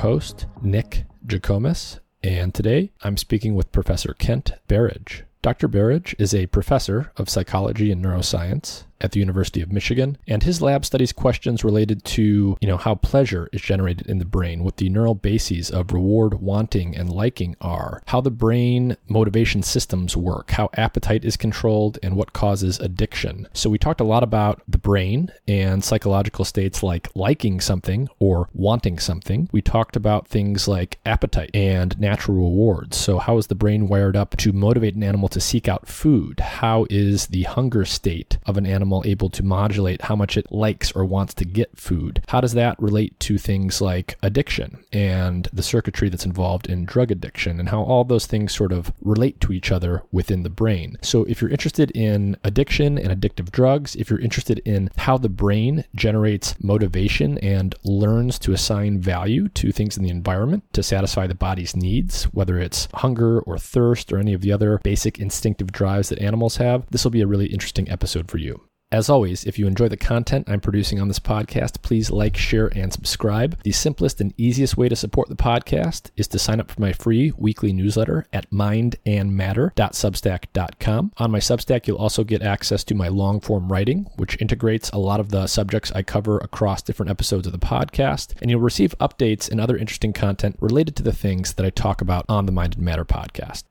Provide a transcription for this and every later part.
Host, Nick Jikomes, and today I'm speaking with Professor Kent Berridge. Dr. Berridge is a professor of psychology and neuroscience at the University of Michigan, and his lab studies questions related to, you know, how pleasure is generated in the brain, what the neural bases of reward, wanting, and liking are, how the brain motivation systems work, how appetite is controlled, and what causes addiction. So we talked a lot about the brain and psychological states like liking something or wanting something. We talked about things like appetite and natural rewards. So how is the brain wired up to motivate an animal to seek out food? How is the hunger state of an animal animal able to modulate how much it likes or wants to get food? How does that relate to things like addiction and the circuitry that's involved in drug addiction and how all those things sort of relate to each other within the brain? So, if you're interested in addiction and addictive drugs, if you're interested in how the brain generates motivation and learns to assign value to things in the environment to satisfy the body's needs, whether it's hunger or thirst or any of the other basic instinctive drives that animals have, this will be a really interesting episode for you. As always, if you enjoy the content I'm producing on this podcast, please like, share, and subscribe. The simplest and easiest way to support the podcast is to sign up for my free weekly newsletter at mindandmatter.substack.com. On my Substack, you'll also get access to my long form writing, which integrates a lot of the subjects I cover across different episodes of the podcast, and you'll receive updates and other interesting content related to the things that I talk about on the Mind and Matter podcast.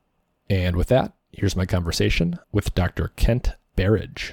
And with that, here's my conversation with Dr. Kent Berridge.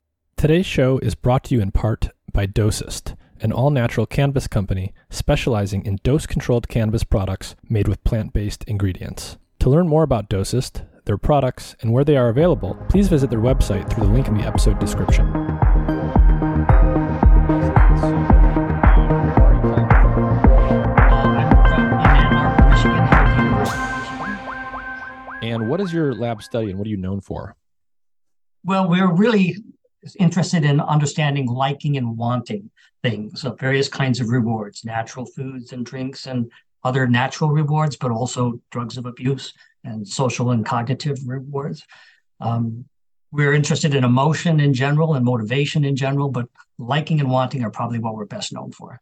Today's show is brought to you in part by Dosist, an all natural cannabis company specializing in dose controlled cannabis products made with plant based ingredients. To learn more about Dosist, their products, and where they are available, please visit their website through the link in the episode description. And what is your lab study and what are you known for? Well, we're really interested in understanding liking and wanting things of various kinds of rewards, natural foods and drinks and other natural rewards, but also drugs of abuse and social and cognitive rewards. Um, we're interested in emotion in general and motivation in general, but liking and wanting are probably what we're best known for.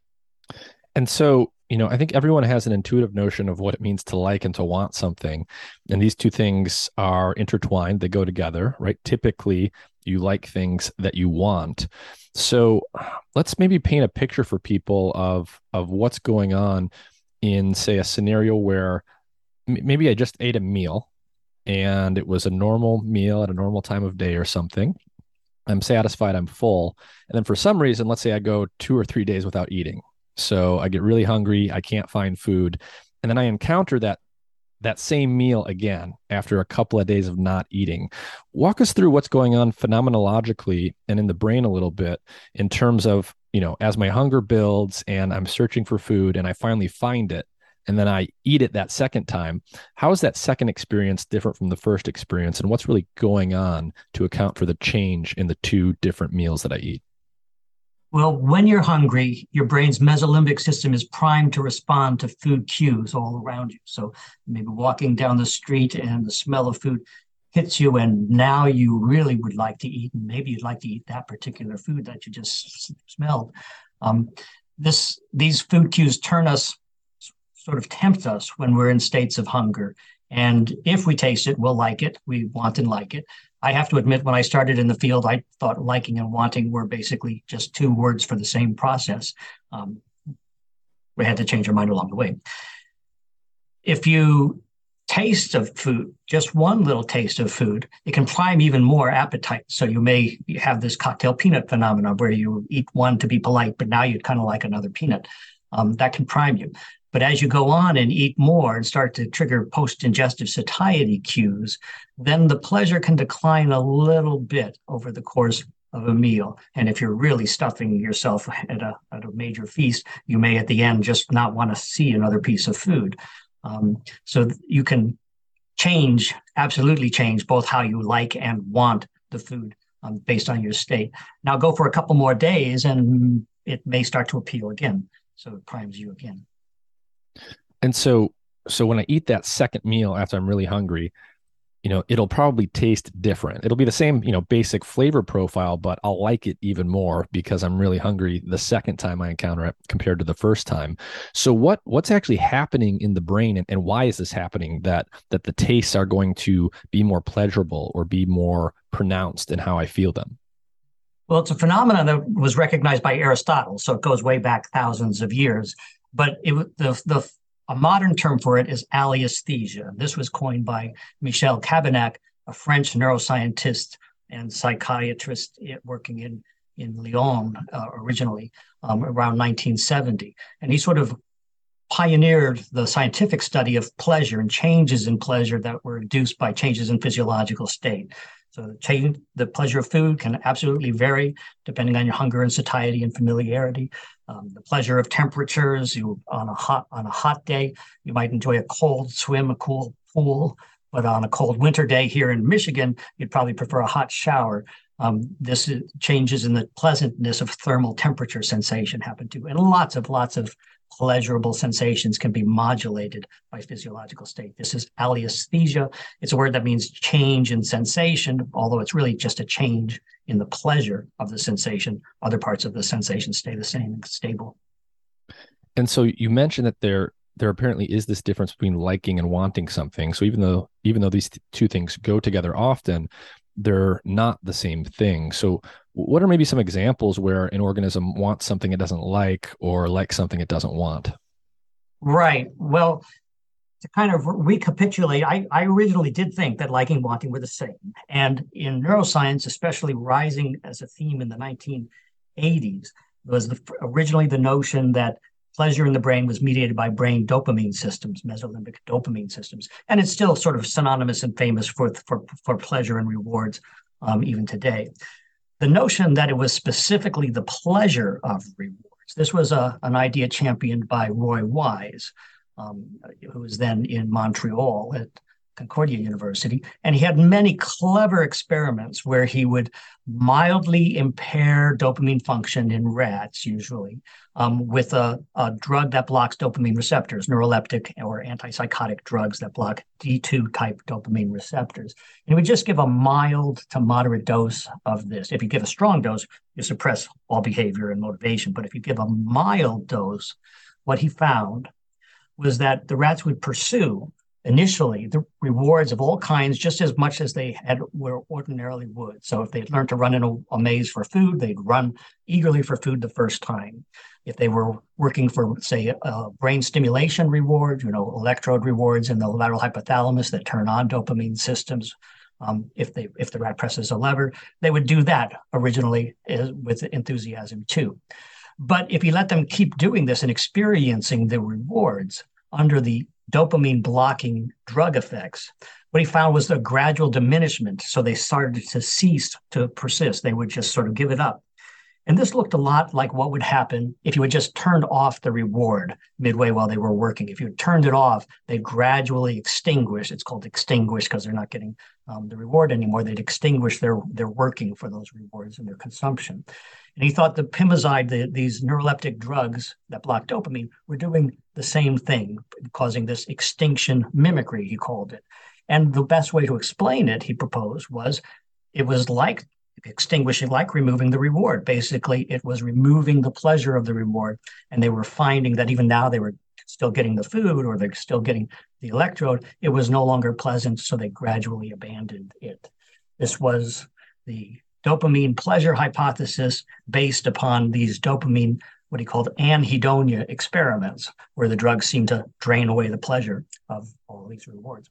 And so, you know, I think everyone has an intuitive notion of what it means to like and to want something. And these two things are intertwined, they go together, right? Typically, you like things that you want. So let's maybe paint a picture for people of of what's going on in say a scenario where maybe I just ate a meal and it was a normal meal at a normal time of day or something. I'm satisfied, I'm full. And then for some reason, let's say I go 2 or 3 days without eating. So I get really hungry, I can't find food, and then I encounter that that same meal again after a couple of days of not eating. Walk us through what's going on phenomenologically and in the brain a little bit in terms of, you know, as my hunger builds and I'm searching for food and I finally find it and then I eat it that second time. How is that second experience different from the first experience and what's really going on to account for the change in the two different meals that I eat? Well, when you're hungry, your brain's mesolimbic system is primed to respond to food cues all around you. So maybe walking down the street and the smell of food hits you, and now you really would like to eat, and maybe you'd like to eat that particular food that you just smelled. Um, this these food cues turn us, sort of tempt us when we're in states of hunger. And if we taste it, we'll like it. We want and like it. I have to admit, when I started in the field, I thought liking and wanting were basically just two words for the same process. Um, we had to change our mind along the way. If you taste of food, just one little taste of food, it can prime even more appetite. So you may have this cocktail peanut phenomenon where you eat one to be polite, but now you'd kind of like another peanut. Um, that can prime you. But as you go on and eat more and start to trigger post ingestive satiety cues, then the pleasure can decline a little bit over the course of a meal. And if you're really stuffing yourself at a, at a major feast, you may at the end just not want to see another piece of food. Um, so you can change, absolutely change both how you like and want the food um, based on your state. Now go for a couple more days and it may start to appeal again. So it primes you again. And so so when I eat that second meal after I'm really hungry, you know, it'll probably taste different. It'll be the same, you know, basic flavor profile, but I'll like it even more because I'm really hungry the second time I encounter it compared to the first time. So what what's actually happening in the brain and, and why is this happening that that the tastes are going to be more pleasurable or be more pronounced in how I feel them? Well, it's a phenomenon that was recognized by Aristotle, so it goes way back thousands of years. But it the the a modern term for it is alliesthesia. This was coined by Michel Cabanac, a French neuroscientist and psychiatrist working in, in Lyon uh, originally um, around 1970. And he sort of pioneered the scientific study of pleasure and changes in pleasure that were induced by changes in physiological state. So the change, the pleasure of food can absolutely vary depending on your hunger and satiety and familiarity. Um, the pleasure of temperatures, you on a hot on a hot day, you might enjoy a cold swim, a cool pool, but on a cold winter day here in Michigan, you'd probably prefer a hot shower. Um, this changes in the pleasantness of thermal temperature sensation happen too, and lots of lots of pleasurable sensations can be modulated by physiological state. This is alliesthesia. It's a word that means change in sensation, although it's really just a change in the pleasure of the sensation. Other parts of the sensation stay the same and stable. And so you mentioned that there there apparently is this difference between liking and wanting something. So even though even though these two things go together often, they're not the same thing. So, what are maybe some examples where an organism wants something it doesn't like or likes something it doesn't want? Right. Well, to kind of recapitulate, I, I originally did think that liking and wanting were the same. And in neuroscience, especially rising as a theme in the 1980s, was the, originally the notion that pleasure in the brain was mediated by brain dopamine systems, mesolimbic dopamine systems, and it's still sort of synonymous and famous for for, for pleasure and rewards um, even today. The notion that it was specifically the pleasure of rewards. This was a, an idea championed by Roy Wise, um, who was then in Montreal at Concordia University. And he had many clever experiments where he would mildly impair dopamine function in rats, usually, um, with a, a, drug that blocks dopamine receptors, neuroleptic or antipsychotic drugs that block D2 type dopamine receptors. And he would just give a mild to moderate dose of this. If you give a strong dose, you suppress all behavior and motivation. But if you give a mild dose, what he found was that the rats would pursue initially the rewards of all kinds just as much as they had were ordinarily would. So if they'd learned to run in a, a, maze for food, they'd run eagerly for food the first time. If they were working for, say, a brain stimulation reward, you know, electrode rewards in the lateral hypothalamus that turn on dopamine systems. Um, if they if the rat presses a lever, they would do that originally uh, with enthusiasm too. But if you let them keep doing this and experiencing the rewards under the dopamine blocking drug effects, what he found was a gradual diminishment. So they started to cease to persist. They would just sort of give it up. And this looked a lot like what would happen if you had just turned off the reward midway while they were working. If you turned it off, they'd gradually extinguish. It's called extinguish because they're not getting um, the reward anymore. They'd extinguish their, their working for those rewards and their consumption. And he thought the pimozide, the, these neuroleptic drugs that block dopamine, were doing the same thing, causing this extinction mimicry, he called it. And the best way to explain it, he proposed, was it was like extinguishing, like removing the reward. Basically, it was removing the pleasure of the reward. And they were finding that even now they were still getting the food or they're still getting the electrode, it was no longer pleasant. So they gradually abandoned it. This was the dopamine pleasure hypothesis based upon these dopamine, what he called anhedonia experiments, where the drugs seemed to drain away the pleasure of all these rewards.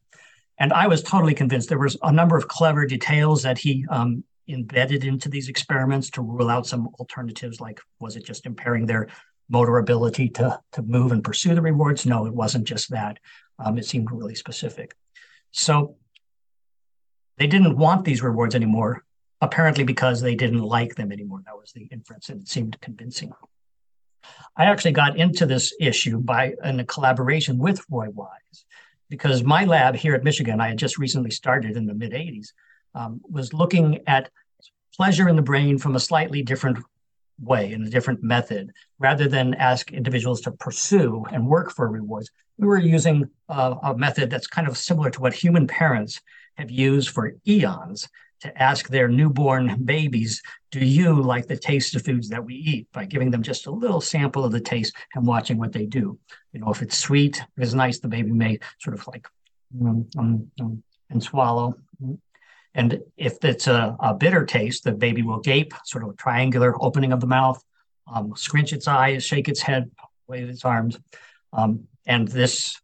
And I was totally convinced there was a number of clever details that he um, embedded into these experiments to rule out some alternatives, like was it just impairing their motor ability to, to move and pursue the rewards? No, it wasn't just that. Um, it seemed really specific. So they didn't want these rewards anymore, apparently because they didn't like them anymore. That was the inference, and it seemed convincing. I actually got into this issue by in a collaboration with Roy Wise, because my lab here at Michigan, I had just recently started in the mid 80s, um, was looking at pleasure in the brain from a slightly different way, in a different method, rather than ask individuals to pursue and work for rewards. We were using uh, a method that's kind of similar to what human parents have used for eons to ask their newborn babies, Do you like the taste of foods that we eat? by giving them just a little sample of the taste and watching what they do. You know, if it's sweet, if it's nice, the baby may sort of like um, um, and swallow. And if it's a, a, bitter taste, the baby will gape, sort of a triangular opening of the mouth, um, scrunch its eyes, shake its head, wave its arms. Um, and this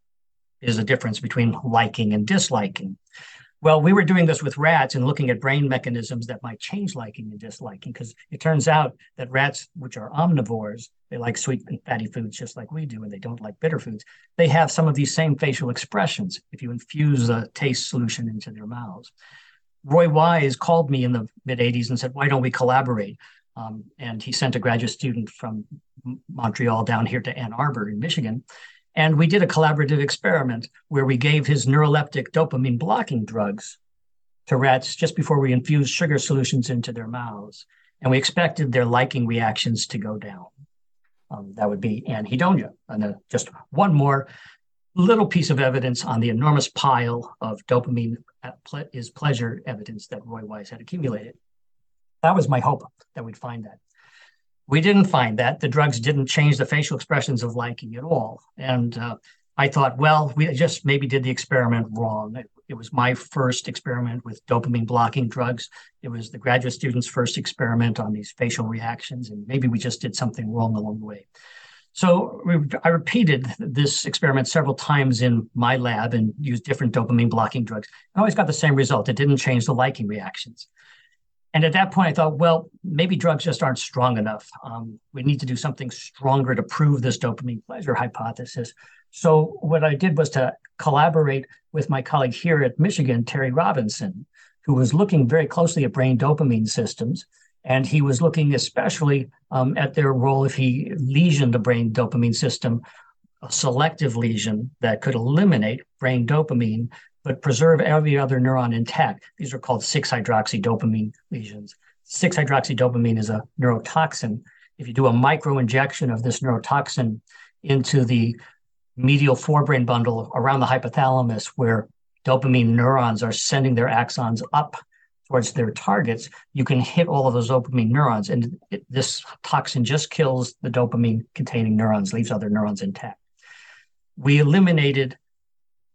is a difference between liking and disliking. Well, we were doing this with rats and looking at brain mechanisms that might change liking and disliking, because it turns out that rats, which are omnivores, they like sweet and fatty foods just like we do, and they don't like bitter foods. They have some of these same facial expressions if you infuse a taste solution into their mouths. Roy Wise called me in the mid 80s and said, Why don't we collaborate? Um, and he sent a graduate student from Montreal down here to Ann Arbor in Michigan. And we did a collaborative experiment where we gave his neuroleptic dopamine blocking drugs to rats just before we infused sugar solutions into their mouths. And we expected their liking reactions to go down. Um, that would be anhedonia. And uh, just one more little piece of evidence on the enormous pile of dopamine is pleasure evidence that Roy Wise had accumulated. That was my hope that we'd find that. We didn't find that. The drugs didn't change the facial expressions of liking at all. And uh, I thought, well, we just maybe did the experiment wrong. It, it, was my first experiment with dopamine blocking drugs. It was the graduate student's first experiment on these facial reactions, and maybe we just did something wrong along the way. So I repeated this experiment several times in my lab and used different dopamine blocking drugs. I always got the same result. It didn't change the liking reactions. And at that point, I thought, well, maybe drugs just aren't strong enough. Um, we need to do something stronger to prove this dopamine pleasure hypothesis. So, what I did was to collaborate with my colleague here at Michigan, Terry Robinson, who was looking very closely at brain dopamine systems. And he was looking especially um, at their role if he lesioned the brain dopamine system, a selective lesion that could eliminate brain dopamine but preserve every other neuron intact. These are called 6-hydroxydopamine lesions. 6-hydroxydopamine is a neurotoxin. If you do a micro injection of this neurotoxin into the medial forebrain bundle around the hypothalamus, where dopamine neurons are sending their axons up towards their targets, you can hit all of those dopamine neurons. And it, this toxin just kills the dopamine containing neurons, leaves other neurons intact. We eliminated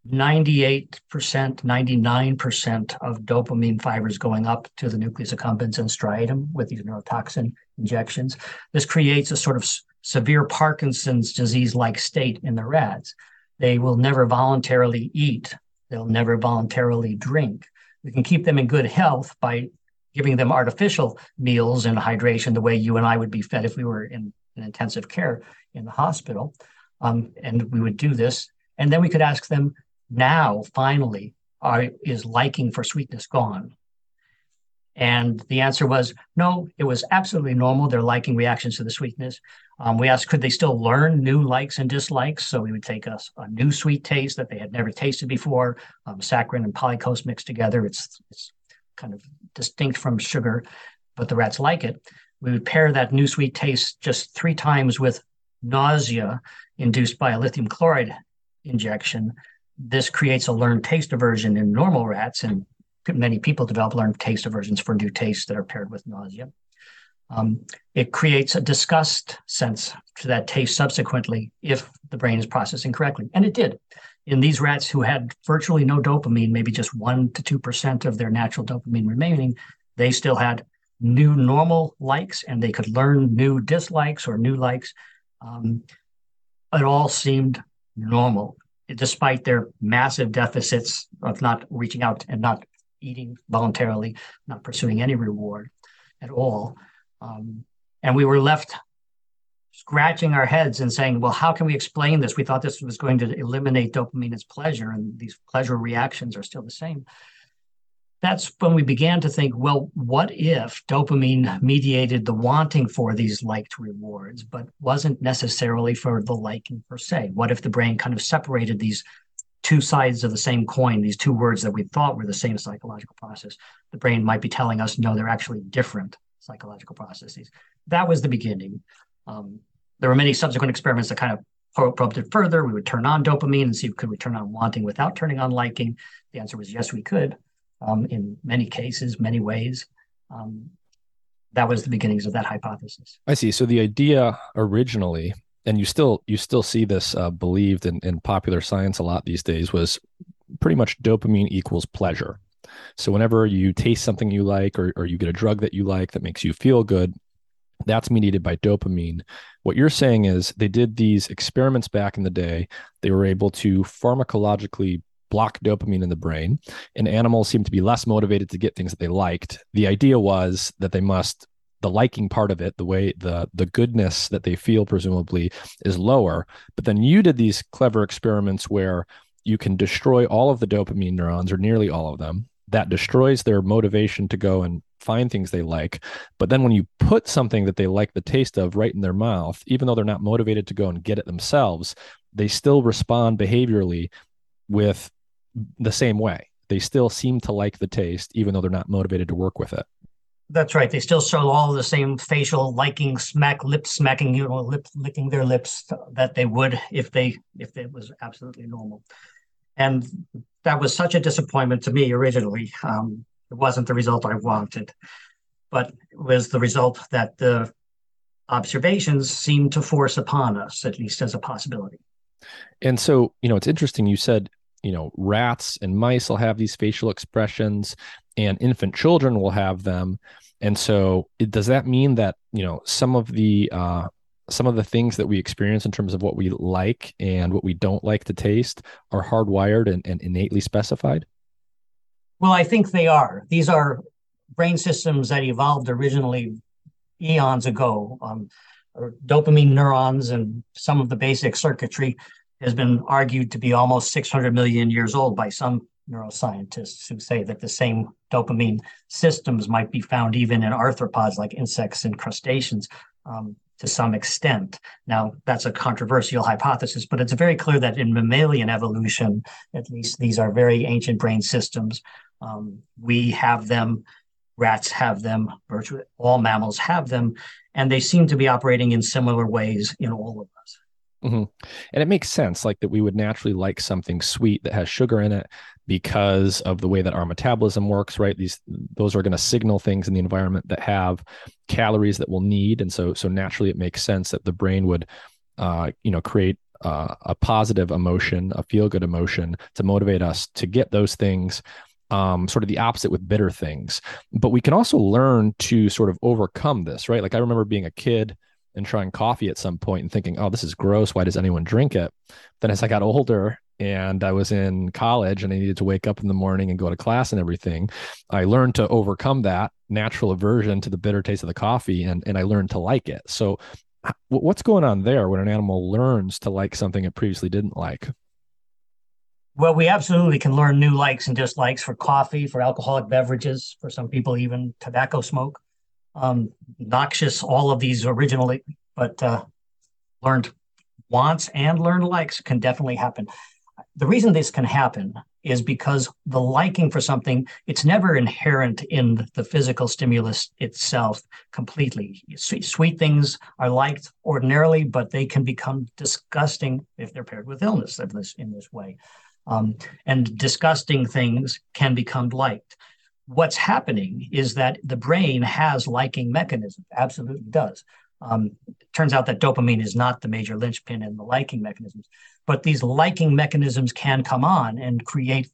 98%, 99% of dopamine fibers going up to the nucleus accumbens and striatum with these neurotoxin injections. This creates a sort of severe Parkinson's disease like state in the rats. They will never voluntarily eat, they'll never voluntarily drink. We can keep them in good health by giving them artificial meals and hydration the way you and I would be fed if we were in, in intensive care in the hospital. Um, and we would do this. And then we could ask them now finally are, is liking for sweetness gone? And the answer was no, it was absolutely normal. They're liking reactions to the sweetness. Um, we asked, could they still learn new likes and dislikes? So we would take a, a new sweet taste that they had never tasted before, um, saccharin and polycose mixed together. It's, it's kind of distinct from sugar, but the rats like it. We would pair that new sweet taste just three times with nausea induced by a lithium chloride injection. This creates a learned taste aversion in normal rats, and many people develop learned taste aversions for new tastes that are paired with nausea. Um, it creates a disgust sense to that taste subsequently if the brain is processing correctly. And it did. In these rats who had virtually no dopamine, maybe just 1% to 2% of their natural dopamine remaining, they still had new normal likes and they could learn new dislikes or new likes. Um, it all seemed normal, despite their massive deficits of not reaching out and not eating voluntarily, not pursuing any reward at all. Um, and we were left scratching our heads and saying, well, how can we explain this? We thought this was going to eliminate dopamine as pleasure, and these pleasure reactions are still the same. That's when we began to think, well, what if dopamine mediated the wanting for these liked rewards, but wasn't necessarily for the liking per se? What if the brain kind of separated these two sides of the same coin, these two words that we thought were the same psychological process? The brain might be telling us, no, they're actually different psychological processes. That was the beginning. Um, there were many subsequent experiments that kind of probed it further. We would turn on dopamine and see if could we turn on wanting without turning on liking. The answer was yes, we could. Um, in many cases, many ways. Um, that was the beginnings of that hypothesis. I see. So the idea originally, and you still you still see this uh, believed in, in popular science a lot these days, was pretty much dopamine equals pleasure. So whenever you taste something you like or, or you get a drug that you like that makes you feel good, that's mediated by dopamine. What you're saying is they did these experiments back in the day. They were able to pharmacologically block dopamine in the brain, and animals seem to be less motivated to get things that they liked. The idea was that they must the liking part of it, the way the the goodness that they feel presumably is lower. But then you did these clever experiments where you can destroy all of the dopamine neurons or nearly all of them that destroys their motivation to go and find things they like. But then when you put something that they like the taste of right in their mouth, even though they're not motivated to go and get it themselves, they still respond behaviorally with the same way. They still seem to like the taste, even though they're not motivated to work with it. That's right. They still show all the same facial liking, smack, lip smacking, you know, lip licking their lips that they would if they if it was absolutely normal. And that was such a disappointment to me originally. Um, it wasn't the result I wanted, but it was the result that the observations seemed to force upon us, at least as a possibility. And so, you know, it's interesting. You said, you know, rats and mice will have these facial expressions, and infant children will have them. And so, it, does that mean that you know some of the uh, some of the things that we experience in terms of what we like and what we don't like to taste are hardwired and, and innately specified? Well, I think they are. These are brain systems that evolved originally eons ago. Um, dopamine neurons and some of the basic circuitry has been argued to be almost 600 million years old by some neuroscientists who say that the same dopamine systems might be found even in arthropods like insects and crustaceans. Um, to some extent. Now, that's a controversial hypothesis, but it's very clear that in mammalian evolution, at least, these are very ancient brain systems. Um, we have them, rats have them, virtually all mammals have them, and they seem to be operating in similar ways in all of us. Mm-hmm. And it makes sense, like that we would naturally like something sweet that has sugar in it because of the way that our metabolism works, right? These those are going to signal things in the environment that have calories that we'll need, and so so naturally it makes sense that the brain would, uh, you know, create uh, a positive emotion, a feel good emotion to motivate us to get those things. Um, sort of the opposite with bitter things, but we can also learn to sort of overcome this, right? Like I remember being a kid and trying coffee at some point and thinking, oh, this is gross. Why does anyone drink it? Then as I got older and I was in college and I needed to wake up in the morning and go to class and everything, I learned to overcome that natural aversion to the bitter taste of the coffee and, and I learned to like it. So, what's going on there when an animal learns to like something it previously didn't like? Well, we absolutely can learn new likes and dislikes for coffee, for alcoholic beverages, for some people, even tobacco smoke. Um, noxious, all of these originally, but uh, learned wants and learned likes can definitely happen. The reason this can happen is because the liking for something, it's never inherent in the physical stimulus itself completely. Sweet, sweet things are liked ordinarily, but they can become disgusting if they're paired with illness in this, in this way. Um, and disgusting things can become liked. What's happening is that the brain has liking mechanisms, absolutely does. Um, turns out that dopamine is not the major linchpin in the liking mechanisms, but these liking mechanisms can come on and create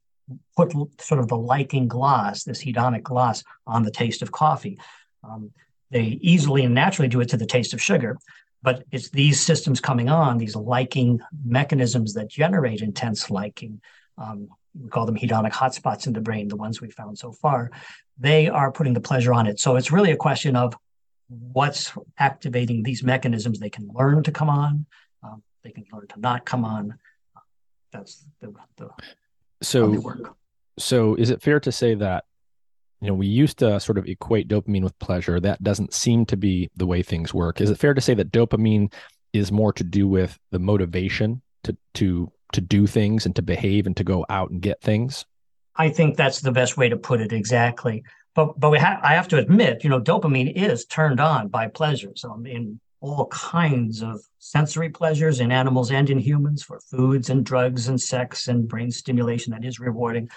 put sort of the liking gloss, this hedonic gloss, on the taste of coffee. Um, they easily and naturally do it to the taste of sugar, but it's these systems coming on, these liking mechanisms that generate intense liking. Um, we call them hedonic hotspots in the brain, the ones we found so far. They are putting the pleasure on it. So it's really a question of what's activating these mechanisms they can learn to come on um, they can learn to not come on that's the, the so work. so is it fair to say that you know we used to sort of equate dopamine with pleasure that doesn't seem to be the way things work is it fair to say that dopamine is more to do with the motivation to to to do things and to behave and to go out and get things? I think that's the best way to put it exactly. But but we ha- I have to admit, you know, dopamine is turned on by pleasures. Um, in all kinds of sensory pleasures in animals and in humans for foods and drugs and sex and brain stimulation that is rewarding.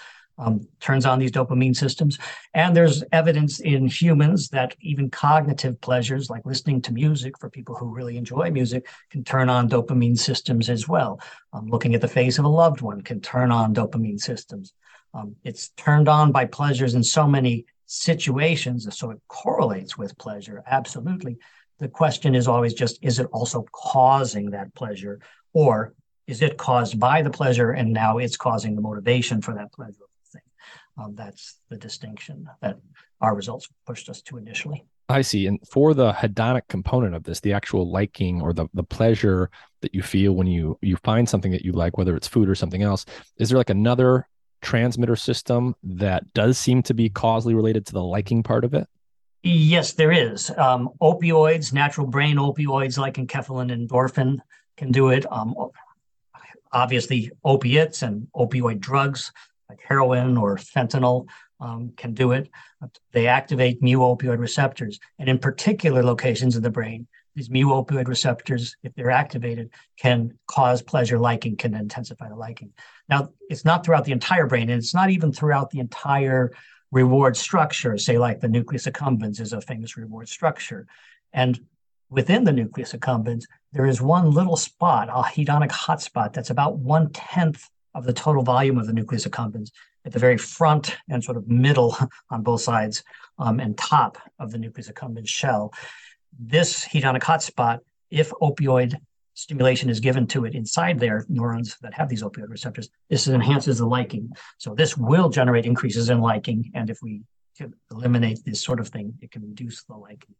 Um, turns on these dopamine systems. And there's evidence in humans that even cognitive pleasures, like listening to music for people who really enjoy music, can turn on dopamine systems as well. Um, looking at the face of a loved one can turn on dopamine systems. Um, it's turned on by pleasures in so many situations, so it correlates with pleasure, absolutely. The question is always just is it also causing that pleasure, or is it caused by the pleasure and now it's causing the motivation for that pleasure? Um, that's the distinction that our results pushed us to initially. I see. And for the hedonic component of this, the actual liking or the, the pleasure that you feel when you you find something that you like, whether it's food or something else, is there like another transmitter system that does seem to be causally related to the liking part of it? Yes, there is. Um, opioids, natural brain opioids like enkephalin and endorphin can do it. Um, obviously, opiates and opioid drugs like heroin or fentanyl um, can do it. They activate mu opioid receptors. And in particular locations in the brain, these mu opioid receptors, if they're activated, can cause pleasure liking, can intensify the liking. Now, it's not throughout the entire brain, and it's not even throughout the entire reward structure. Say, like the nucleus accumbens is a famous reward structure. And within the nucleus accumbens, there is one little spot, a hedonic hotspot, that's about one tenth of the total volume of the nucleus accumbens at the very front and sort of middle on both sides um, and top of the nucleus accumbens shell this hedonic hotspot, if opioid stimulation is given to it inside their neurons that have these opioid receptors, this enhances the liking. So this will generate increases in liking. And if we eliminate this sort of thing, it can reduce the liking.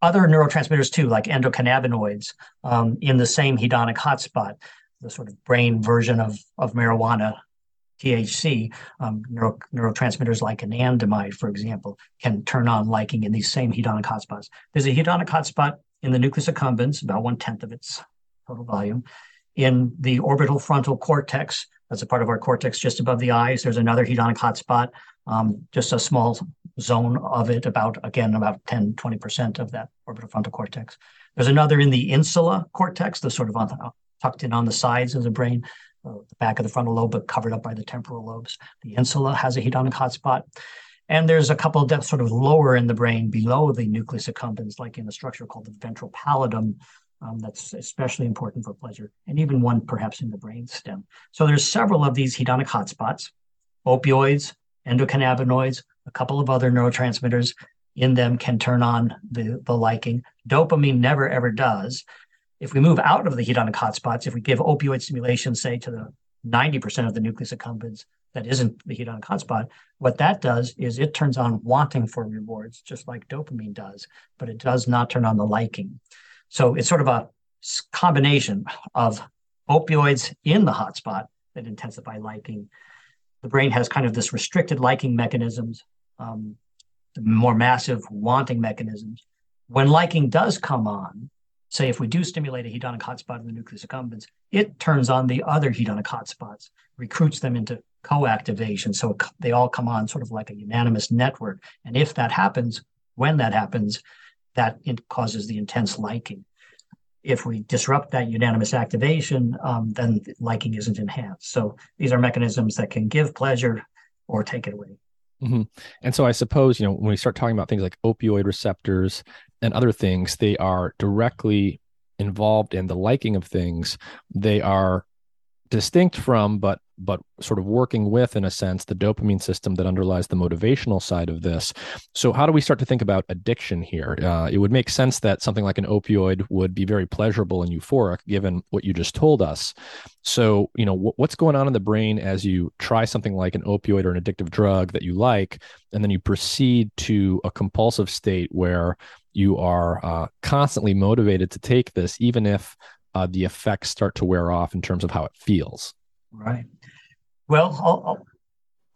Other neurotransmitters too, like endocannabinoids um, in the same hedonic hotspot, the sort of brain version of, of marijuana THC, um, neuro, neurotransmitters like anandamide, for example, can turn on liking in these same hedonic hotspots. There's a hedonic hotspot in the nucleus accumbens, about one tenth of its total volume. In the orbital frontal cortex, that's a part of our cortex just above the eyes, there's another hedonic hotspot, um, just a small zone of it, about, again, about 10, 20% of that orbital frontal cortex. There's another in the insula cortex, the sort of on the, tucked in on the sides of the brain uh, the back of the frontal lobe, but covered up by the temporal lobes. The insula has a hedonic hotspot. And there's a couple of depths sort of lower in the brain below the nucleus accumbens, like in a structure called the ventral pallidum, um, that's especially important for pleasure, and even one perhaps in the brain stem. So there's several of these hedonic hotspots, opioids, endocannabinoids, a couple of other neurotransmitters in them can turn on the, the liking. Dopamine never ever does. If we move out of the hedonic hotspots, if we give opioid stimulation, say to the 90% of the nucleus accumbens that isn't the hedonic hotspot, what that does is it turns on wanting for rewards, just like dopamine does, but it does not turn on the liking. So it's sort of a combination of opioids in the hotspot that intensify liking. The brain has kind of this restricted liking mechanisms, um, more massive wanting mechanisms. When liking does come on, say if we do stimulate a hedonic hotspot in the nucleus accumbens, it turns on the other hedonic hotspots, recruits them into co-activation. So they all come on sort of like a unanimous network. And if that happens, when that happens, that causes the intense liking. If we disrupt that unanimous activation, um, then liking isn't enhanced. So these are mechanisms that can give pleasure or take it away. Mm-hmm. And so I suppose, you know, when we start talking about things like opioid receptors and other things, they are directly involved in the liking of things. They are distinct from, but but sort of working with, in a sense, the dopamine system that underlies the motivational side of this. So, how do we start to think about addiction here? Uh, it would make sense that something like an opioid would be very pleasurable and euphoric, given what you just told us. So, you know, w- what's going on in the brain as you try something like an opioid or an addictive drug that you like, and then you proceed to a compulsive state where you are uh, constantly motivated to take this, even if uh, the effects start to wear off in terms of how it feels. Right. Well,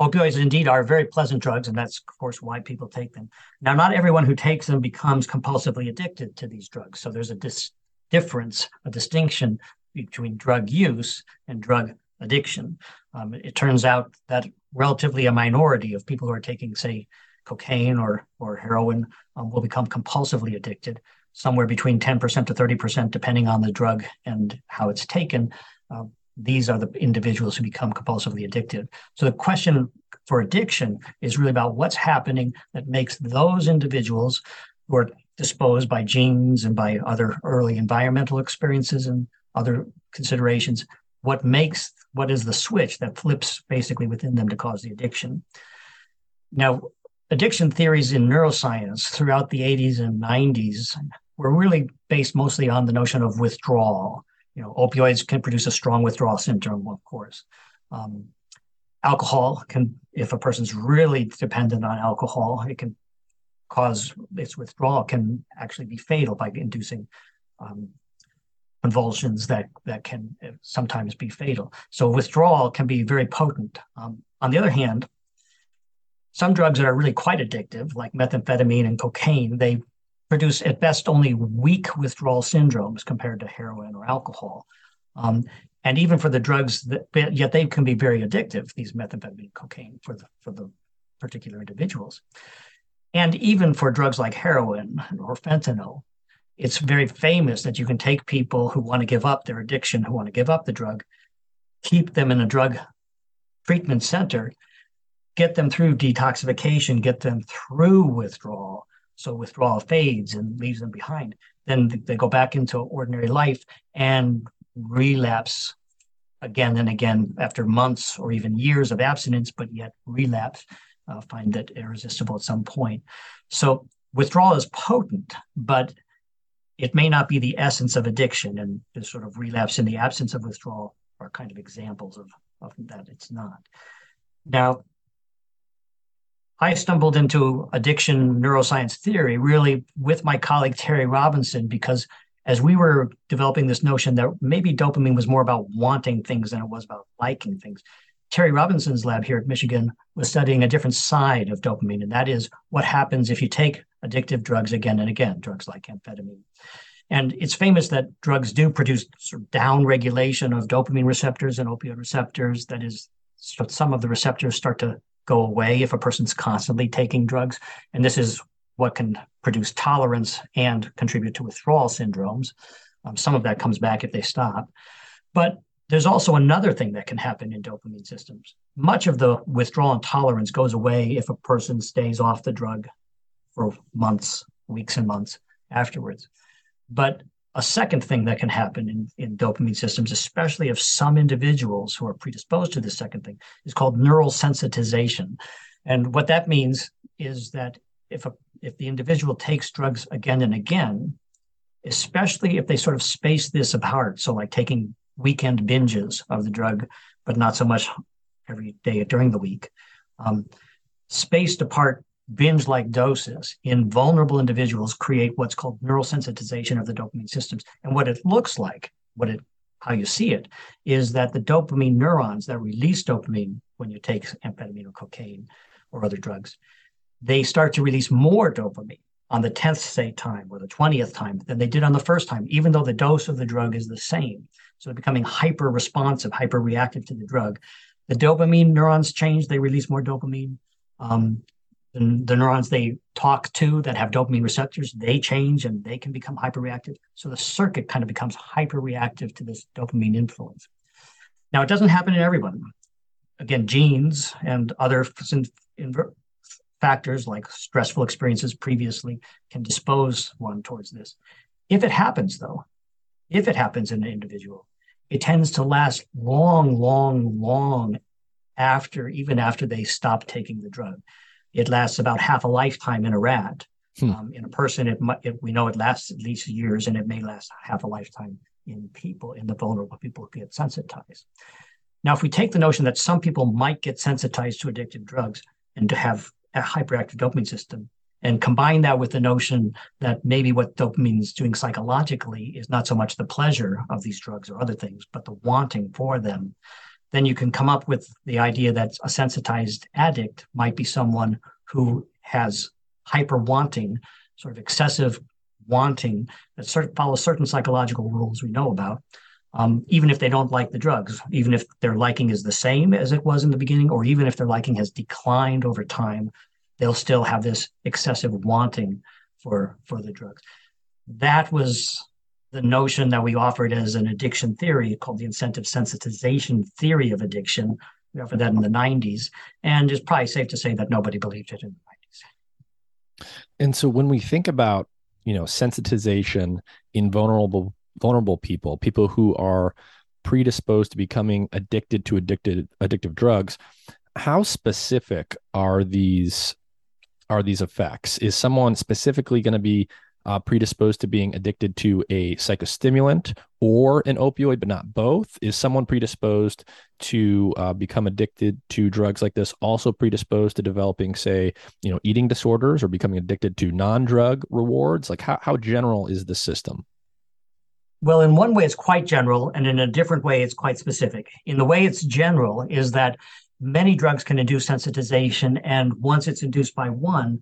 opioids indeed are very pleasant drugs, and that's, of course, why people take them. Now, not everyone who takes them becomes compulsively addicted to these drugs. So there's a dis- difference, a distinction between drug use and drug addiction. Um, it turns out that relatively a minority of people who are taking, say, cocaine or, or heroin um, will become compulsively addicted somewhere between 10% to 30%, depending on the drug and how it's taken. Uh, these are the individuals who become compulsively addicted. So the question for addiction is really about what's happening that makes those individuals who are disposed by genes and by other early environmental experiences and other considerations, what makes what is the switch that flips basically within them to cause the addiction. Now, addiction theories in neuroscience throughout the 80s and 90s were really based mostly on the notion of withdrawal. You know, opioids can produce a strong withdrawal syndrome, of course. Um, alcohol can, if a person's really dependent on alcohol, it can cause its withdrawal can actually be fatal by inducing um, convulsions that that can sometimes be fatal. So withdrawal can be very potent. Um, on the other hand, some drugs that are really quite addictive, like methamphetamine and cocaine, they produce at best only weak withdrawal syndromes compared to heroin or alcohol. Um, and even for the drugs that, yet they can be very addictive, these methamphetamine, cocaine for the, for the particular individuals. And even for drugs like heroin or fentanyl, it's very famous that you can take people who want to give up their addiction, who want to give up the drug, keep them in a drug treatment center, get them through detoxification, get them through withdrawal, so withdrawal fades and leaves them behind. Then they go back into ordinary life and relapse again and again after months or even years of abstinence, but yet relapse, uh, find that irresistible at some point. So withdrawal is potent, but it may not be the essence of addiction. And the sort of relapse in the absence of withdrawal are kind of examples of, of that it's not. Now, I stumbled into addiction neuroscience theory really with my colleague Terry Robinson because as we were developing this notion that maybe dopamine was more about wanting things than it was about liking things, Terry Robinson's lab here at Michigan was studying a different side of dopamine, and that is what happens if you take addictive drugs again and again, drugs like amphetamine. And it's famous that drugs do produce sort of down regulation of dopamine receptors and opioid receptors. That is, some of the receptors start to go away if a person's constantly taking drugs. And this is what can produce tolerance and contribute to withdrawal syndromes. Um, some of that comes back if they stop. But there's also another thing that can happen in dopamine systems. Much of the withdrawal and tolerance goes away if a person stays off the drug for months, weeks, and months afterwards. But a second thing that can happen in, in dopamine systems, especially if some individuals who are predisposed to this second thing, is called neural sensitization. And what that means is that if a if the individual takes drugs again and again, especially if they sort of space this apart, so like taking weekend binges of the drug, but not so much every day during the week, um, spaced apart binge like doses in vulnerable individuals create what's called neural sensitization of the dopamine systems. And what it looks like, what it how you see it is that the dopamine neurons that release dopamine when you take amphetamine or cocaine or other drugs, they start to release more dopamine on the 10th say time or the 20th time than they did on the first time, even though the dose of the drug is the same. So they're becoming hyper responsive, hyper reactive to the drug. The dopamine neurons change, they release more dopamine. Um, the, the neurons they talk to that have dopamine receptors, they change and they can become hyperreactive. So the circuit kind of becomes hyperreactive to this dopamine influence. Now, it doesn't happen in everyone. Again, genes and other factors like stressful experiences previously can dispose one towards this. If it happens, though, if it happens in an individual, it tends to last long, long, long after, even after they stop taking the drug. It lasts about half a lifetime in a rat. Hmm. Um, in a person, it, it, we know it lasts at least years, and it may last half a lifetime in people, in the vulnerable people who get sensitized. Now, if we take the notion that some people might get sensitized to addictive drugs and to have a hyperactive dopamine system, and combine that with the notion that maybe what dopamine is doing psychologically is not so much the pleasure of these drugs or other things, but the wanting for them, then you can come up with the idea that a sensitized addict might be someone who has hyper wanting, sort of excessive wanting that cert- follows certain psychological rules we know about, um, even if they don't like the drugs, even if their liking is the same as it was in the beginning, or even if their liking has declined over time, they'll still have this excessive wanting for for the drugs. That was the notion that we offered as an addiction theory called the incentive sensitization theory of addiction. We offered that in the 90s. And it's probably safe to say that nobody believed it in the 90s. And so when we think about, you know, sensitization in vulnerable vulnerable people, people who are predisposed to becoming addicted to addicted addictive drugs, how specific are these are these effects? Is someone specifically going to be uh, predisposed to being addicted to a psychostimulant or an opioid, but not both? Is someone predisposed to uh, become addicted to drugs like this also predisposed to developing, say, you know, eating disorders or becoming addicted to non-drug rewards? Like, how how general is the system? Well, in one way, it's quite general, and in a different way, it's quite specific. In the way it's general is that many drugs can induce sensitization, and once it's induced by one,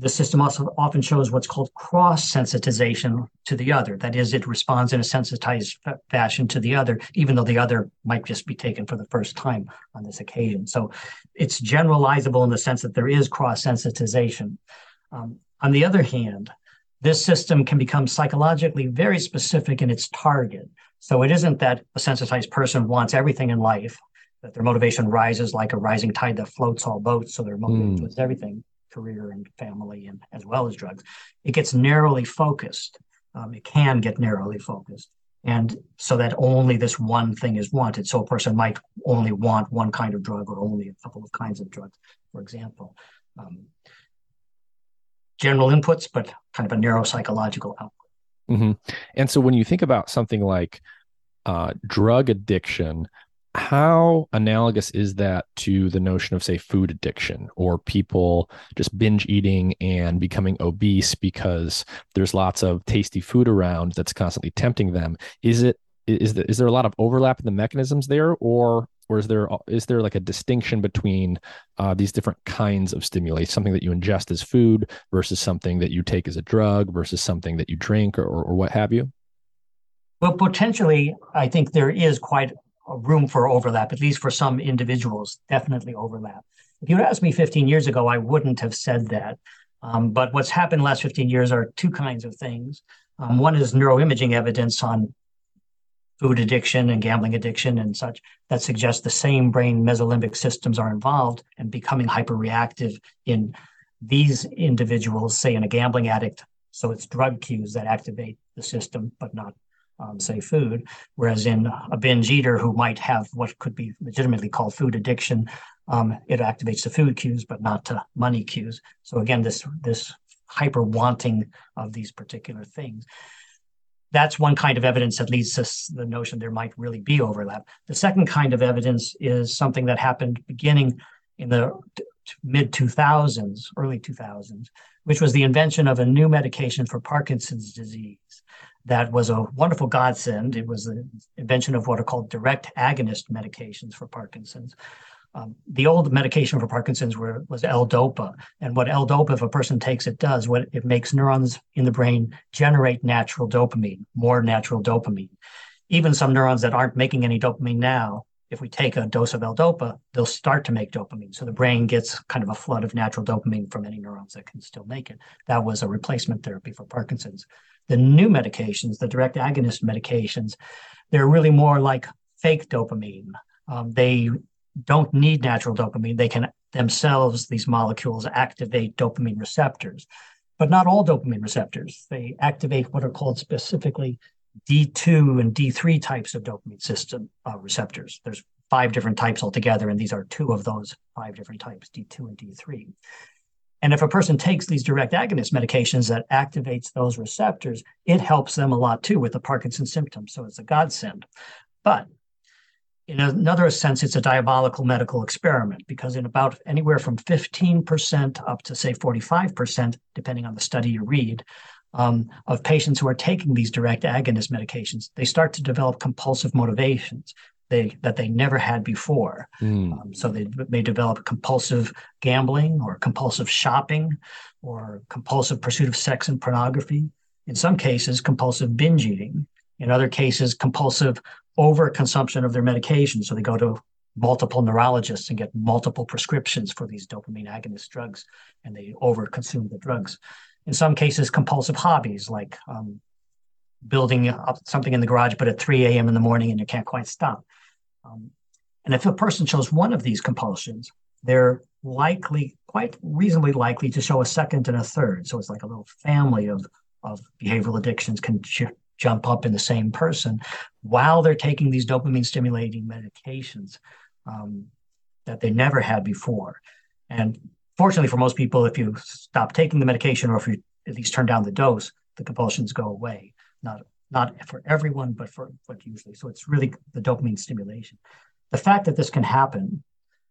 the system also often shows what's called cross sensitization to the other. That is, it responds in a sensitized fashion to the other, even though the other might just be taken for the first time on this occasion. So it's generalizable in the sense that there is cross sensitization. Um, on the other hand, this system can become psychologically very specific in its target. So it isn't that a sensitized person wants everything in life, that their motivation rises like a rising tide that floats all boats. So they're motivated mm. everything career and family and as well as drugs it gets narrowly focused. Um, it can get narrowly focused. And so that only this one thing is wanted. So a person might only want one kind of drug or only a couple of kinds of drugs for example. Um, general inputs but kind of a narrow psychological output. Mm-hmm. and so when you think about something like uh, drug addiction how analogous is that to the notion of say food addiction or people just binge eating and becoming obese because there's lots of tasty food around that's constantly tempting them? Is it is there, is there a lot of overlap in the mechanisms there or or is there is there like a distinction between uh, these different kinds of stimuli something that you ingest as food versus something that you take as a drug versus something that you drink or, or what have you? Well potentially i think there is quite room for overlap, at least for some individuals, definitely overlap. If you'd asked me 15 years ago, I wouldn't have said that. Um, but what's happened last 15 years are two kinds of things. Um, one is neuroimaging evidence on food addiction and gambling addiction and such that suggests the same brain mesolimbic systems are involved and becoming hyperreactive in these individuals, say in a gambling addict. So it's drug cues that activate the system, but not um, say food, whereas in a binge eater who might have what could be legitimately called food addiction, um, it activates the food cues but not the money cues. So again, this this hyper wanting of these particular things. That's one kind of evidence that leads to the notion there might really be overlap. The second kind of evidence is something that happened beginning in the mid 2000s, early 2000s, which was the invention of a new medication for Parkinson's disease that was a wonderful godsend. It was the invention of what are called direct agonist medications for Parkinson's. Um, the old medication for Parkinson's were, was L-DOPA, and what L-DOPA, if a person takes it, does what it makes neurons in the brain generate natural dopamine, more natural dopamine. Even some neurons that aren't making any dopamine now, if we take a dose of L-DOPA, they'll start to make dopamine. So the brain gets kind of a flood of natural dopamine from any neurons that can still make it. That was a replacement therapy for Parkinson's. The new medications, the direct agonist medications, they're really more like fake dopamine. Um, they don't need natural dopamine. They can themselves, these molecules, activate dopamine receptors, but not all dopamine receptors. They activate what are called specifically D2 and D3 types of dopamine system uh, receptors. There's five different types altogether, and these are two of those five different types, D2 and D3. And if a person takes these direct agonist medications that activates those receptors, it helps them a lot too with the Parkinson's symptoms. So it's a godsend. But in another sense, it's a diabolical medical experiment because in about anywhere from 15% up to say 45%, depending on the study you read, um, of patients who are taking these direct agonist medications, they start to develop compulsive motivations they, that they never had before. Mm. Um, so they may develop compulsive gambling or compulsive shopping or compulsive pursuit of sex and pornography. In some cases, compulsive binge eating. In other cases, compulsive overconsumption of their medication. So they go to multiple neurologists and get multiple prescriptions for these dopamine agonist drugs, and they overconsume the drugs. In some cases, compulsive hobbies like um, building up something in the garage, but at 3 a.m. in the morning and you can't quite stop. Um, and if a person shows one of these compulsions, they're likely, quite reasonably likely, to show a second and a third. So it's like a little family of of behavioral addictions can jump up in the same person while they're taking these dopamine stimulating medications um, that they never had before. And fortunately for most people, if you stop taking the medication or if you at least turn down the dose, the compulsions go away. Not not for everyone, but for but usually. So it's really the dopamine stimulation. The fact that this can happen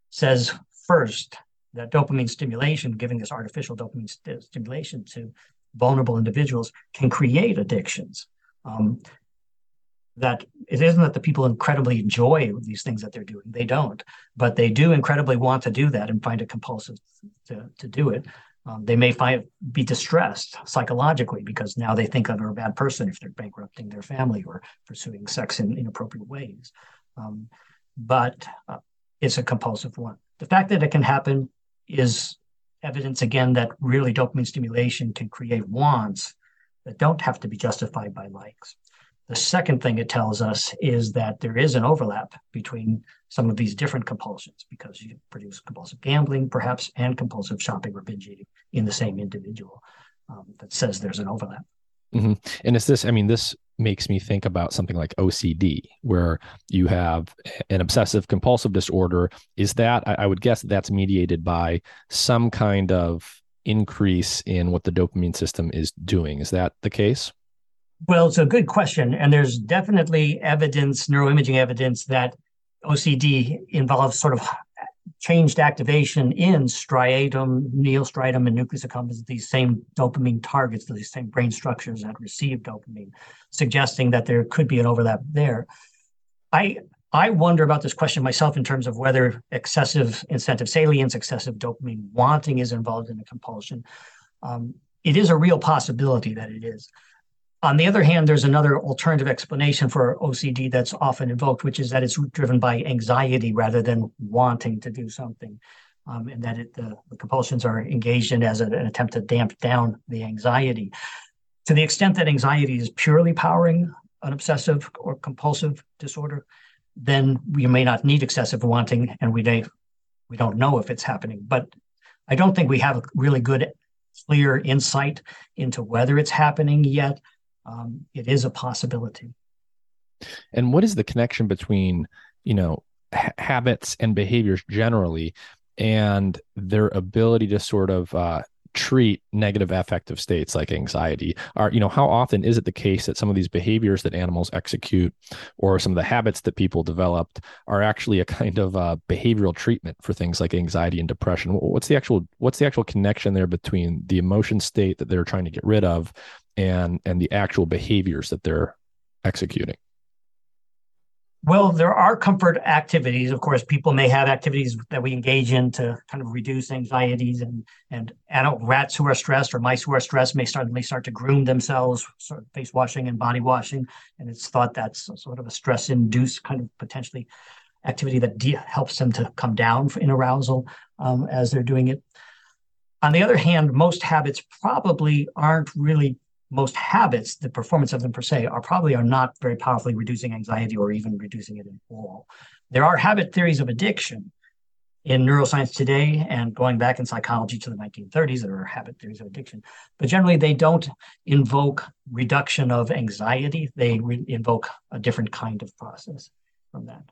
says first that dopamine stimulation, giving this artificial dopamine st- stimulation to vulnerable individuals, can create addictions. Um, that it isn't that the people incredibly enjoy these things that they're doing. They don't, but they do incredibly want to do that and find it compulsive to, to do it. Um, they may find be distressed psychologically because now they think they're a bad person if they're bankrupting their family or pursuing sex in inappropriate ways. Um, but uh, it's a compulsive one. The fact that it can happen is evidence again that really dopamine stimulation can create wants that don't have to be justified by likes. The second thing it tells us is that there is an overlap between some of these different compulsions because you produce compulsive gambling, perhaps, and compulsive shopping or binge eating in the same individual. Um, that says there's an overlap. Mm-hmm. And is this, I mean, this makes me think about something like OCD, where you have an obsessive compulsive disorder. Is that, I, I would guess, that's mediated by some kind of increase in what the dopamine system is doing. Is that the case? Well, it's a good question. And there's definitely evidence, neuroimaging evidence, that OCD involves sort of changed activation in striatum, neostriatum, and nucleus accumbens, these same dopamine targets, these same brain structures that receive dopamine, suggesting that there could be an overlap there. I I wonder about this question myself in terms of whether excessive incentive salience, excessive dopamine wanting is involved in the compulsion. Um, it is a real possibility that it is. On the other hand, there's another alternative explanation for OCD that's often invoked, which is that it's driven by anxiety rather than wanting to do something, um, and that it, the, the, compulsions are engaged in as a, an attempt to damp down the anxiety. To the extent that anxiety is purely powering an obsessive or compulsive disorder, then we may not need excessive wanting and we may we don't know if it's happening but i don't think we have a really good clear insight into whether it's happening yet um, it is a possibility. And what is the connection between you know ha- habits and behaviors generally and their ability to sort of uh, treat negative affective states like anxiety? Are you know how often is it the case that some of these behaviors that animals execute or some of the habits that people developed are actually a kind of uh, behavioral treatment for things like anxiety and depression? What's the actual what's the actual connection there between the emotion state that they're trying to get rid of and and the actual behaviors that they're executing? Well, there are comfort activities. Of course, people may have activities that we engage in to kind of reduce anxieties, and and adult rats who are stressed or mice who are stressed may suddenly start to groom themselves, sort of face washing and body washing, and it's thought that's sort of a stress-induced kind of potentially activity that de- helps them to come down in arousal um, as they're doing it. On the other hand, most habits probably aren't really most habits, the performance of them per se, are probably are not very powerfully reducing anxiety or even reducing it at all. There are habit theories of addiction in neuroscience today and going back in psychology to the 1930s, there are habit theories of addiction. But generally, they don't invoke reduction of anxiety. They re- invoke a different kind of process from that.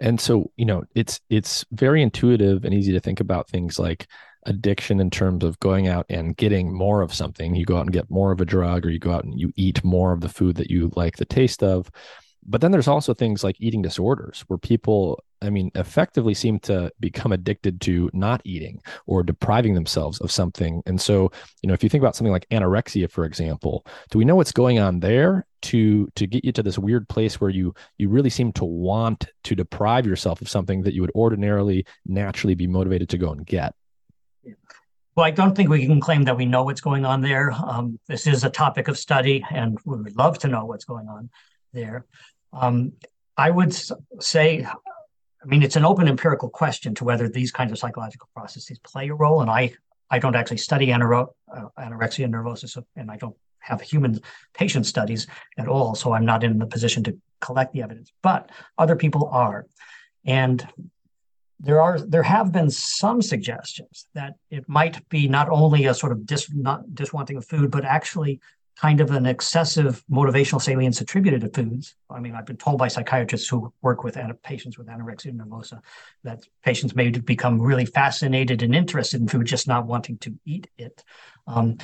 And so, you know, it's it's very intuitive and easy to think about things like addiction in terms of going out and getting more of something. You go out and get more of a drug, or you go out and you eat more of the food that you like the taste of. But then there's also things like eating disorders where people, I mean, effectively seem to become addicted to not eating or depriving themselves of something. And so, you know, if you think about something like anorexia, for example, do we know what's going on there to to get you to this weird place where you you really seem to want to deprive yourself of something that you would ordinarily naturally be motivated to go and get? Well, I don't think we can claim that we know what's going on there. Um, this is a topic of study, and we would love to know what's going on there. Um, I would say, I mean, it's an open empirical question to whether these kinds of psychological processes play a role. And I, I don't actually study uh, anorexia nervosa, and I don't have human patient studies at all. So I'm not in the position to collect the evidence, but other people are. And there are there have been some suggestions that it might be not only a sort of dis not diswanting of food, but actually kind of an excessive motivational salience attributed to foods. I mean, I've been told by psychiatrists who work with patients with anorexia nervosa that patients may become really fascinated and interested in food, just not wanting to eat it. Um,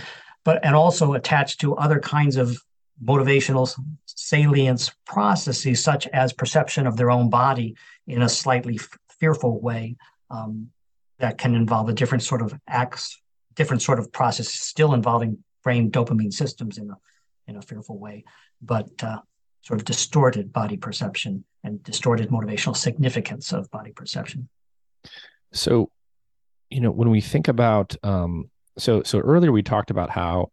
but and also attached to other kinds of motivational salience processes, such as perception of their own body in a slightly fearful way um, that can involve a different sort of acts, different sort of process, still involving brain dopamine systems in a in a fearful way, but uh, sort of distorted body perception and distorted motivational significance of body perception. So, you know, when we think about um, so so earlier we talked about how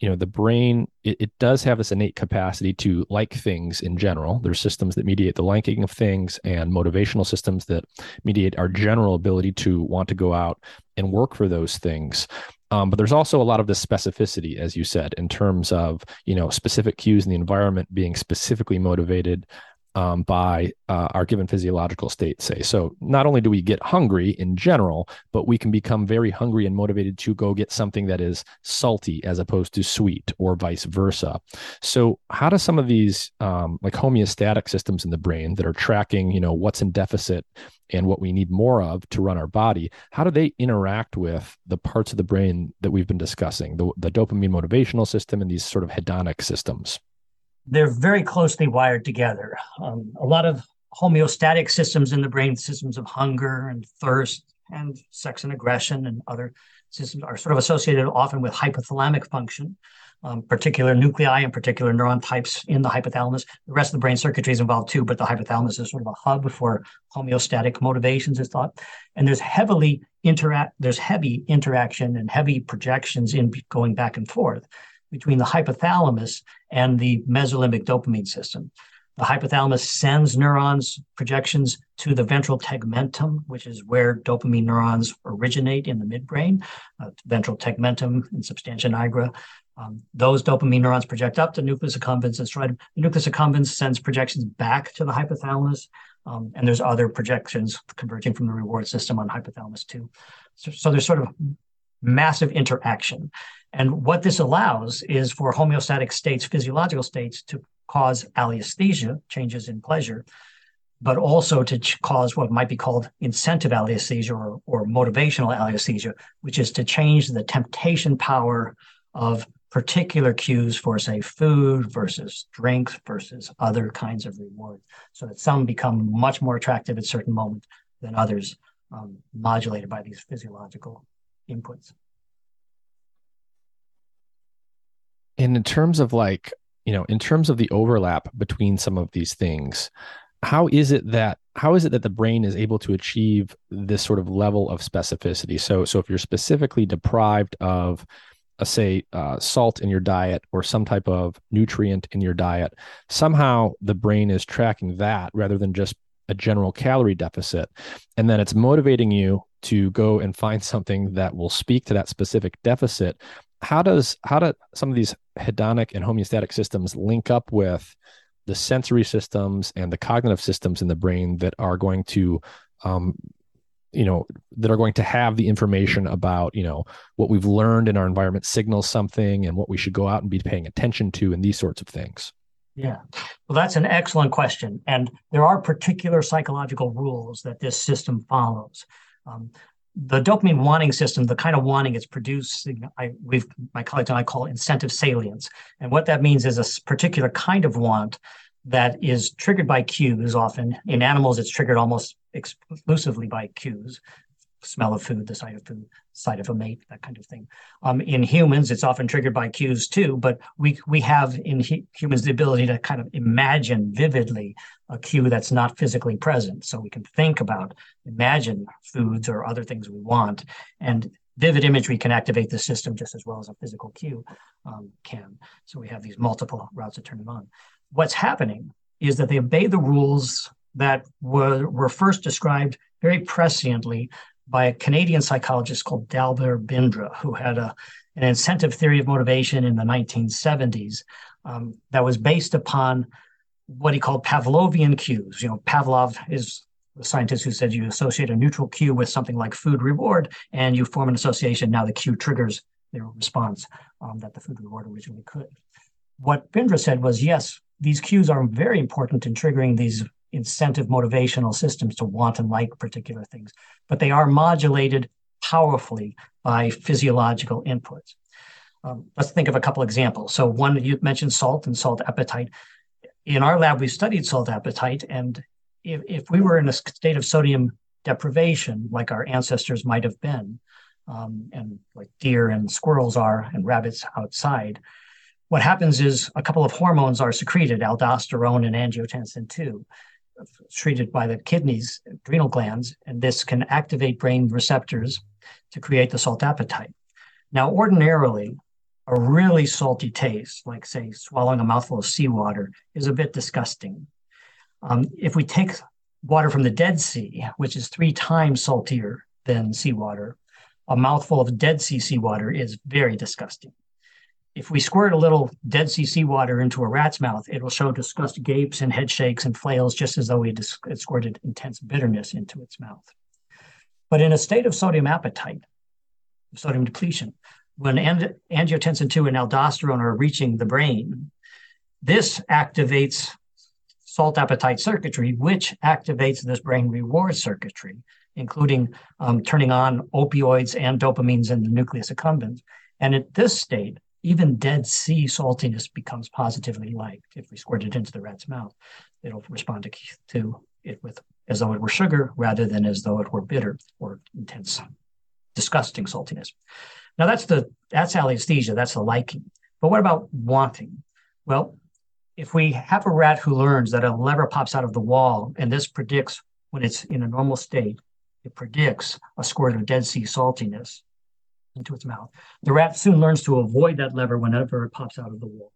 you know the brain it, it, does have this innate capacity to like things in general. There's systems that mediate the liking of things and motivational systems that mediate our general ability to want to go out and work for those things. Um, but there's also a lot of this specificity as you said in terms of you know specific cues in the environment being specifically motivated um, by uh, our given physiological state, say. So, not only do we get hungry in general, but we can become very hungry and motivated to go get something that is salty as opposed to sweet, or vice versa. So, how do some of these um, like homeostatic systems in the brain that are tracking, you know, what's in deficit and what we need more of to run our body, how do they interact with the parts of the brain that we've been discussing, the, the dopamine motivational system and these sort of hedonic systems? They're very closely wired together. Um, a lot of homeostatic systems in the brain, systems of hunger and thirst and sex and aggression and other systems are sort of associated often with hypothalamic function, um, particular nuclei and particular neuron types in the hypothalamus. The rest of the brain circuitry is involved too, but the hypothalamus is sort of a hub for homeostatic motivations, is thought. And there's heavily interact, there's heavy interaction and heavy projections in going back and forth between the hypothalamus and the mesolimbic dopamine system. The hypothalamus sends neurons projections to the ventral tegmentum, which is where dopamine neurons originate in the midbrain, uh, ventral tegmentum and substantia nigra. Um, those dopamine neurons project up to nucleus accumbens and striatum. The nucleus accumbens sends projections back to the hypothalamus, um, and there's other projections converging from the reward system on hypothalamus too. So, so there's sort of massive interaction. And what this allows is for homeostatic states, physiological states, to cause alliesthesia, changes in pleasure, but also to ch- cause what might be called incentive alliesthesia or, or motivational alliesthesia, which is to change the temptation power of particular cues for, say, food versus drinks versus other kinds of reward, so that some become much more attractive at certain moments than others, um, modulated by these physiological inputs. And in terms of like, you know, in terms of the overlap between some of these things, how is it that how is it that the brain is able to achieve this sort of level of specificity? So, so if you're specifically deprived of, a, say, uh, salt in your diet or some type of nutrient in your diet, somehow the brain is tracking that rather than just a general calorie deficit, and then it's motivating you to go and find something that will speak to that specific deficit. How does how do some of these hedonic and homeostatic systems link up with the sensory systems and the cognitive systems in the brain that are going to um, you know that are going to have the information about you know what we've learned in our environment signals something and what we should go out and be paying attention to and these sorts of things? Yeah. Well that's an excellent question. And there are particular psychological rules that this system follows. Um, the dopamine wanting system, the kind of wanting it's producing, I we've my colleagues and I call incentive salience. And what that means is a particular kind of want that is triggered by cues often. In animals, it's triggered almost exclusively by cues smell of food, the sight of food, sight of a mate, that kind of thing. Um, in humans, it's often triggered by cues too, but we we have in he- humans the ability to kind of imagine vividly a cue that's not physically present. So we can think about, imagine foods or other things we want, and vivid imagery can activate the system just as well as a physical cue um, can. So we have these multiple routes to turn them on. What's happening is that they obey the rules that were, were first described very presciently by a Canadian psychologist called Dalbir Bindra, who had a, an incentive theory of motivation in the 1970s um, that was based upon what he called Pavlovian cues. You know, Pavlov is the scientist who said you associate a neutral cue with something like food reward, and you form an association. Now the cue triggers their response um, that the food reward originally could. What Bindra said was, yes, these cues are very important in triggering these incentive motivational systems to want and like particular things, but they are modulated powerfully by physiological inputs. Um, let's think of a couple examples. So, one you mentioned salt and salt appetite. In our lab, we studied salt appetite, and if, if we were in a state of sodium deprivation, like our ancestors might have been, um, and like deer and squirrels are, and rabbits outside, what happens is a couple of hormones are secreted, aldosterone and angiotensin 2 treated by the kidneys, adrenal glands, and this can activate brain receptors to create the salt appetite. Now, ordinarily, a really salty taste, like say swallowing a mouthful of seawater, is a bit disgusting. Um, if we take water from the Dead Sea, which is three times saltier than seawater, a mouthful of Dead Sea seawater is very disgusting if we squirt a little Dead Sea seawater into a rat's mouth, it will show disgust gapes and head shakes and flails, just as though we had squirted intense bitterness into its mouth. But in a state of sodium appetite, sodium depletion, when angiotensin 2 and aldosterone are reaching the brain, this activates salt appetite circuitry, which activates this brain reward circuitry, including um, turning on opioids and dopamines in the nucleus accumbens. And at this state, even Dead Sea saltiness becomes positively liked. If we squirt it into the rat's mouth, it'll respond to, to it with as though it were sugar rather than as though it were bitter or intense, disgusting saltiness. Now that's the that's alliesthesia, that's the liking. But what about wanting? Well, if we have a rat who learns that a lever pops out of the wall and this predicts when it's in a normal state, it predicts a squirt of Dead Sea saltiness into its mouth. The rat soon learns to avoid that lever whenever it pops out of the wall.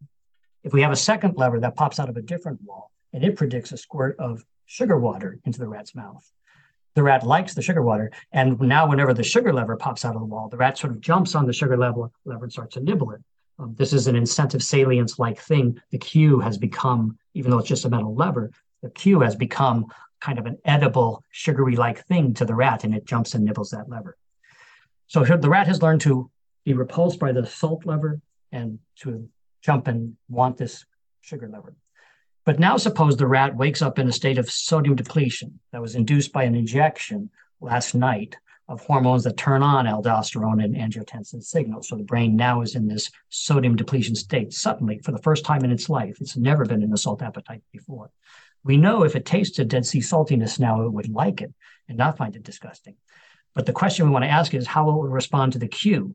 If we have a second lever that pops out of a different wall and it predicts a squirt of sugar water into the rat's mouth, the rat likes the sugar water. And now, whenever the sugar lever pops out of the wall, the rat sort of jumps on the sugar level, lever and starts to nibble it. Um, this is an incentive salience like thing. The cue has become, even though it's just a metal lever, the cue has become kind of an edible, sugary like thing to the rat, and it jumps and nibbles that lever. So the rat has learned to be repulsed by the salt lever and to jump and want this sugar lever. But now suppose the rat wakes up in a state of sodium depletion that was induced by an injection last night of hormones that turn on aldosterone and angiotensin signals. So the brain now is in this sodium depletion state suddenly for the first time in its life. It's never been in a salt appetite before. We know if it tasted Dead Sea saltiness now, it would like it and not find it disgusting. But the question we want to ask is how will it respond to the cue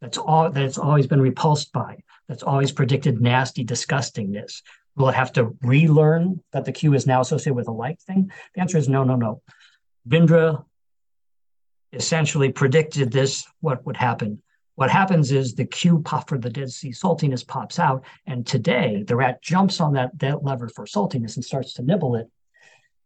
that's all that it's always been repulsed by, that's always predicted nasty disgustingness. Will it have to relearn that the cue is now associated with a like thing? The answer is no, no, no. Bindra essentially predicted this, what would happen. What happens is the cue for the Dead Sea saltiness pops out, and today the rat jumps on that, that lever for saltiness and starts to nibble it,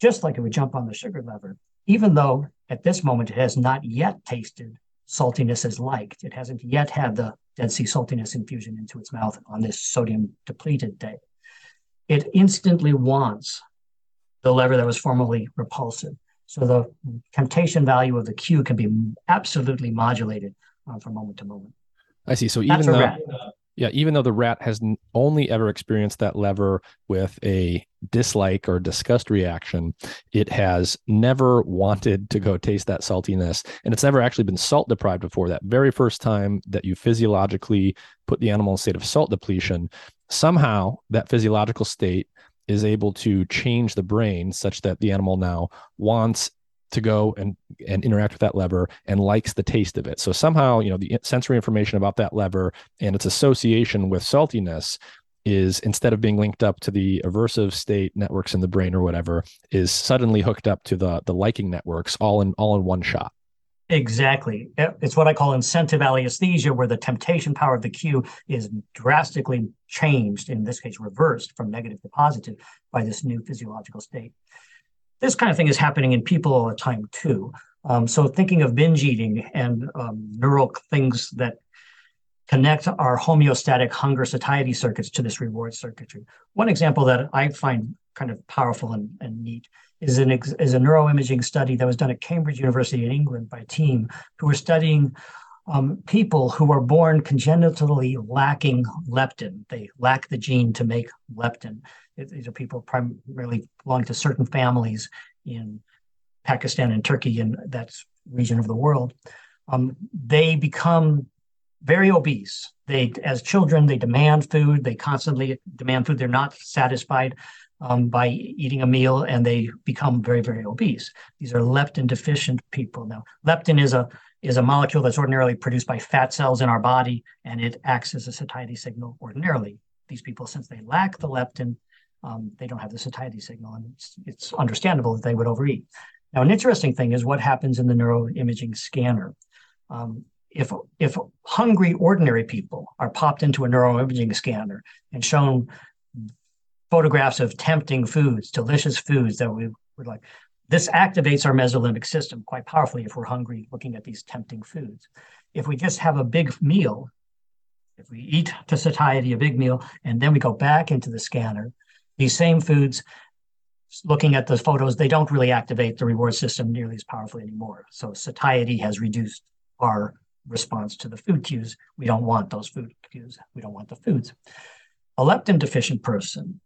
just like it would jump on the sugar lever, even though at this moment it has not yet tasted saltiness as liked. It hasn't yet had the Dead Sea saltiness infusion into its mouth on this sodium depleted day. It instantly wants the lever that was formerly repulsive. So the temptation value of the cue can be absolutely modulated uh, from moment to moment. I see. So even though, yeah, even though the rat has only ever experienced that lever with a dislike or disgust reaction, it has never wanted to go taste that saltiness, and it's never actually been salt deprived before. That very first time that you physiologically put the animal in a state of salt depletion, somehow that physiological state is able to change the brain such that the animal now wants to go and and interact with that lever and likes the taste of it. So somehow, you know, the sensory information about that lever and its association with saltiness is instead of being linked up to the aversive state networks in the brain or whatever, is suddenly hooked up to the the liking networks all in all in one shot. Exactly. It's what I call incentive alliesthesia, where the temptation power of the cue is drastically changed, in this case, reversed from negative to positive by this new physiological state. This kind of thing is happening in people all the time, too. Um, so, thinking of binge eating and um, neural things that connect our homeostatic hunger satiety circuits to this reward circuitry. One example that I find kind of powerful and, and neat is an is a neuroimaging study that was done at Cambridge University in England by a team who were studying um, people who are born congenitally lacking leptin. They lack the gene to make leptin. These are people primarily belonging to certain families in Pakistan and Turkey and that region of the world. Um, they become very obese. They, as children, they demand food. They constantly demand food. They're not satisfied um, by eating a meal and they become very, very obese. These are leptin deficient people. Now, leptin is a is a molecule that's ordinarily produced by fat cells in our body, and it acts as a satiety signal ordinarily. These people, since they lack the leptin, um, they don't have the satiety signal, and it's, it's understandable that they would overeat. Now, an interesting thing is what happens in the neuroimaging scanner. Um, if if hungry ordinary people are popped into a neuroimaging scanner and shown photographs of tempting foods, delicious foods that we would like. This activates our mesolimbic system quite powerfully if we're hungry looking at these tempting foods. If we just have a big meal, if we eat to satiety a big meal, and then we go back into the scanner, these same foods, looking at the photos, they don't really activate the reward system nearly as powerfully anymore. So satiety has reduced our response to the food cues. We don't want those food cues. We don't want the foods. A leptin deficient person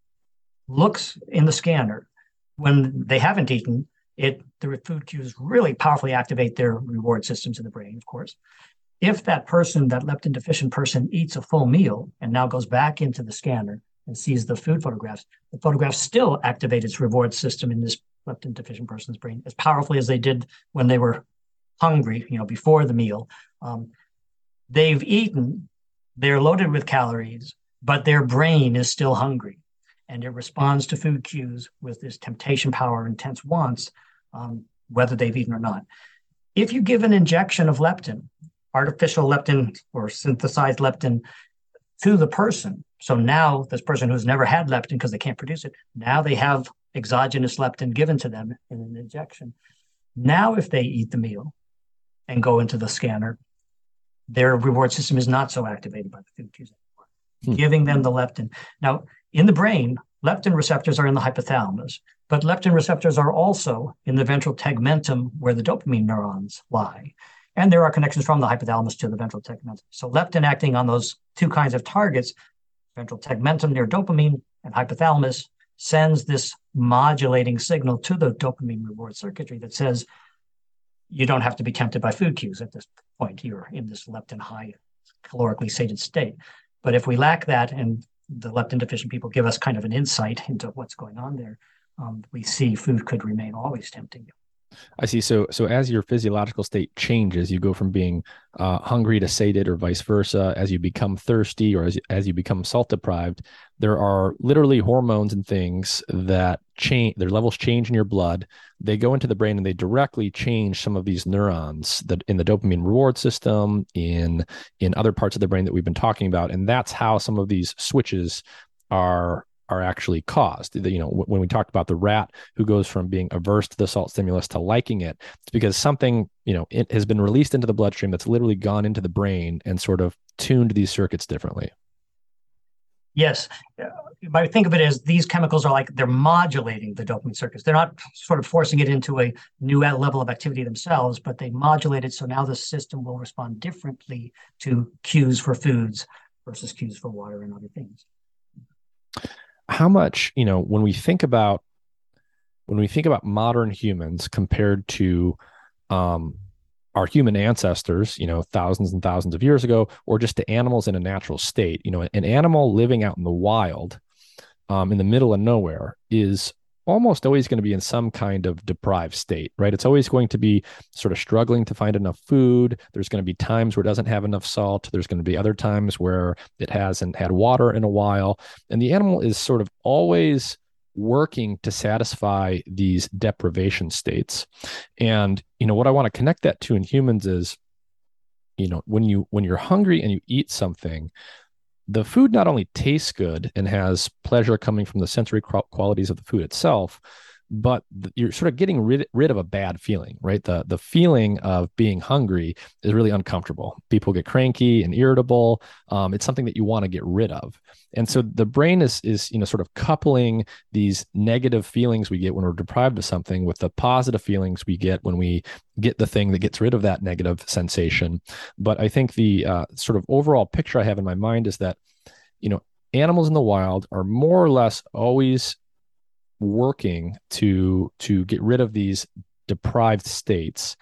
looks in the scanner when they haven't eaten it the food cues really powerfully activate their reward systems in the brain of course if that person that leptin deficient person eats a full meal and now goes back into the scanner and sees the food photographs the photographs still activate its reward system in this leptin deficient person's brain as powerfully as they did when they were hungry you know before the meal um, they've eaten they're loaded with calories but their brain is still hungry and it responds to food cues with this temptation power, intense wants, um, whether they've eaten or not. If you give an injection of leptin, artificial leptin or synthesized leptin to the person, so now this person who's never had leptin because they can't produce it, now they have exogenous leptin given to them in an injection. Now, if they eat the meal and go into the scanner, their reward system is not so activated by the food cues anymore, hmm. giving them the leptin. Now, in the brain, leptin receptors are in the hypothalamus, but leptin receptors are also in the ventral tegmentum where the dopamine neurons lie. And there are connections from the hypothalamus to the ventral tegmentum. So leptin acting on those two kinds of targets, ventral tegmentum near dopamine and hypothalamus, sends this modulating signal to the dopamine reward circuitry that says you don't have to be tempted by food cues at this point. You're in this leptin high calorically sated state. But if we lack that and the leptin deficient people give us kind of an insight into what's going on there. Um, we see food could remain always tempting. I see. So, so as your physiological state changes, you go from being uh, hungry to sated, or vice versa. As you become thirsty, or as as you become salt deprived, there are literally hormones and things that change. Their levels change in your blood. They go into the brain and they directly change some of these neurons that in the dopamine reward system, in in other parts of the brain that we've been talking about, and that's how some of these switches are are actually caused. You know, when we talked about the rat who goes from being averse to the salt stimulus to liking it, it's because something, you know, it has been released into the bloodstream that's literally gone into the brain and sort of tuned these circuits differently. Yes. Uh, I think of it as these chemicals are like they're modulating the dopamine circuits. They're not sort of forcing it into a new level of activity themselves, but they modulate it. So now the system will respond differently to cues for foods versus cues for water and other things how much you know when we think about when we think about modern humans compared to um, our human ancestors, you know, thousands and thousands of years ago, or just to animals in a natural state, you know, an animal living out in the wild, um, in the middle of nowhere, is almost always going to be in some kind of deprived state, right? It's always going to be sort of struggling to find enough food. There's going to be times where it doesn't have enough salt. There's going to be other times where it hasn't had water in a while. And the animal is sort of always working to satisfy these deprivation states. And, you know, what I want to connect that to in humans is, you know, when you when you're hungry and you eat something, the food not only tastes good and has pleasure coming from the sensory qualities of the food itself, but you're sort of getting rid, rid of a bad feeling, right? The the feeling of being hungry is really uncomfortable. People get cranky and irritable. Um, it's something that you want to get rid of, and so the brain is is you know sort of coupling these negative feelings we get when we're deprived of something with the positive feelings we get when we get the thing that gets rid of that negative sensation. But I think the uh, sort of overall picture I have in my mind is that you know animals in the wild are more or less always working to to get rid of these deprived states.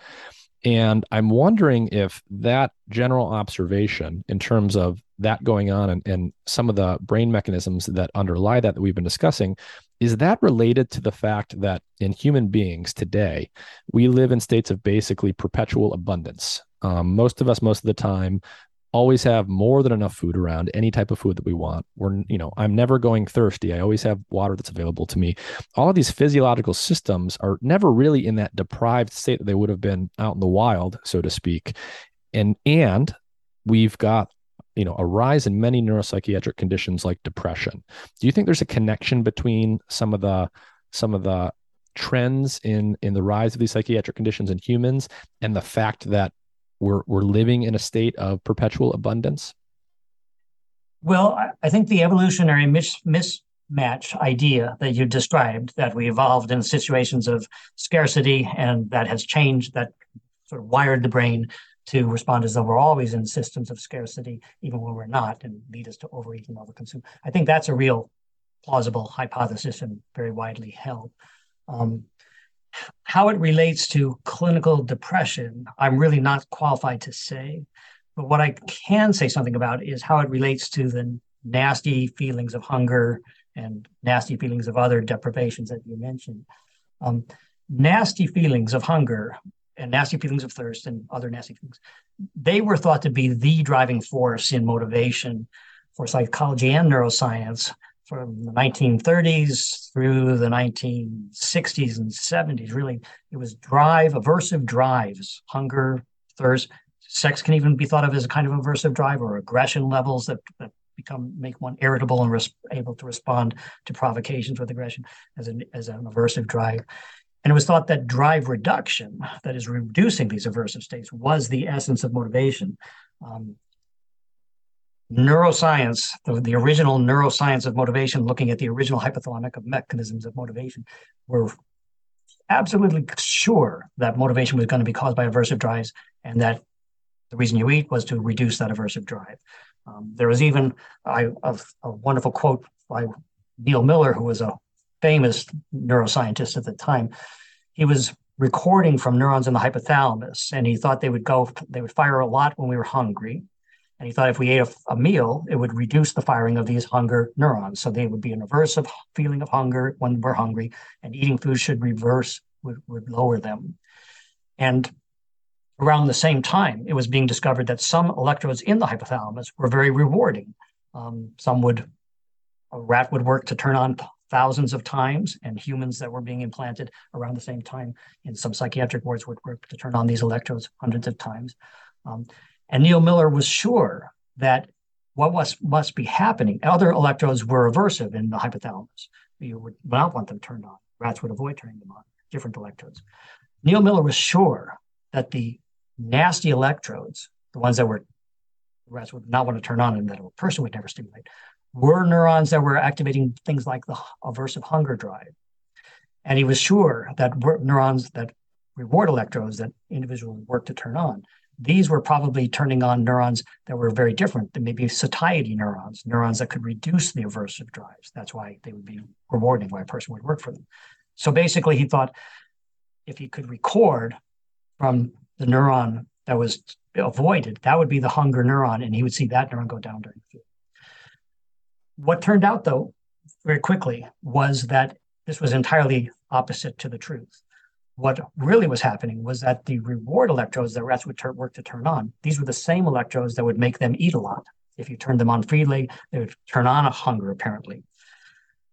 And i'm wondering if that general observation in terms of that going on and, and some of the brain mechanisms that underlie that that we've been discussing is that related to the fact that in human beings today we live in states of basically perpetual abundance? Um, most of us most of the time always have more than enough food around any type of food that we want. We're you know i'm never going thirsty. I always have water that's available to me. All of these physiological systems are never really in that deprived state that they would have been out in the wild so to speak. And and we've got you know a rise in many neuropsychiatric conditions like depression. Do you think there's a connection between some of the some of the trends in in the rise of these psychiatric conditions in humans and the fact that we're we're living in a state of perpetual abundance? Well, I think the evolutionary mis- mismatch idea that you described, that we evolved in situations of scarcity and that has changed, that sort of wired the brain to respond as though we're always in systems of scarcity, even when we're not, and lead us to overeat and overconsume. I think that's a real plausible hypothesis and very widely held. Um, how it relates to clinical depression, I'm really not qualified to say. But what I can say something about is how it relates to the nasty feelings of hunger and nasty feelings of other deprivations that you mentioned. Um, nasty feelings of hunger and nasty feelings of thirst and other nasty feelings, they were thought to be the driving force in motivation for psychology and neuroscience from the 1930s through the 1960s and 70s. Really, it was drive, aversive drives, hunger, thirst. Sex can even be thought of as a kind of aversive drive or aggression levels that, that become make one irritable and res- able to respond to provocations with aggression as an as an aversive drive. And it was thought that drive reduction, that is reducing these aversive states, was the essence of motivation. Um, neuroscience, the, the original neuroscience of motivation, looking at the original hypothalamic mechanisms of motivation, were absolutely sure that motivation was going to be caused by aversive drives and that the reason you eat was to reduce that aversive drive. Um, there was even I, a, a, wonderful quote by Neal Miller, who was a famous neuroscientist at the time. He was recording from neurons in the hypothalamus, and he thought they would go, they would fire a lot when we were hungry, and he thought if we ate a, a, meal, it would reduce the firing of these hunger neurons. So they would be an aversive feeling of hunger when we're hungry, and eating food should reverse would, would lower them. And around the same time, it was being discovered that some electrodes in the hypothalamus were very rewarding. Um, some would, a rat would work to turn on thousands of times, and humans that were being implanted around the same time in some psychiatric wards would work to turn on these electrodes hundreds of times. Um, and Neal Miller was sure that what was, must be happening, other electrodes were aversive in the hypothalamus. You would not want them turned on. Rats would avoid turning them on, different electrodes. Neal Miller was sure that the nasty electrodes, the ones that were rats would not want to turn on and that a person would never stimulate, were neurons that were activating things like the aversive hunger drive. And he was sure that neurons that reward electrodes that individuals work to turn on, these were probably turning on neurons that were very different than maybe satiety neurons, neurons that could reduce the aversive drives. That's why they would be rewarding, why a person would work for them. So basically, he thought if he could record from the neuron that was avoided, that would be the hunger neuron, and he would see that neuron go down during the food. What turned out, though, very quickly was that this was entirely opposite to the truth. What really was happening was that the reward electrodes that rats would work to turn on, these were the same electrodes that would make them eat a lot. If you turned them on freely, they would turn on a hunger, apparently.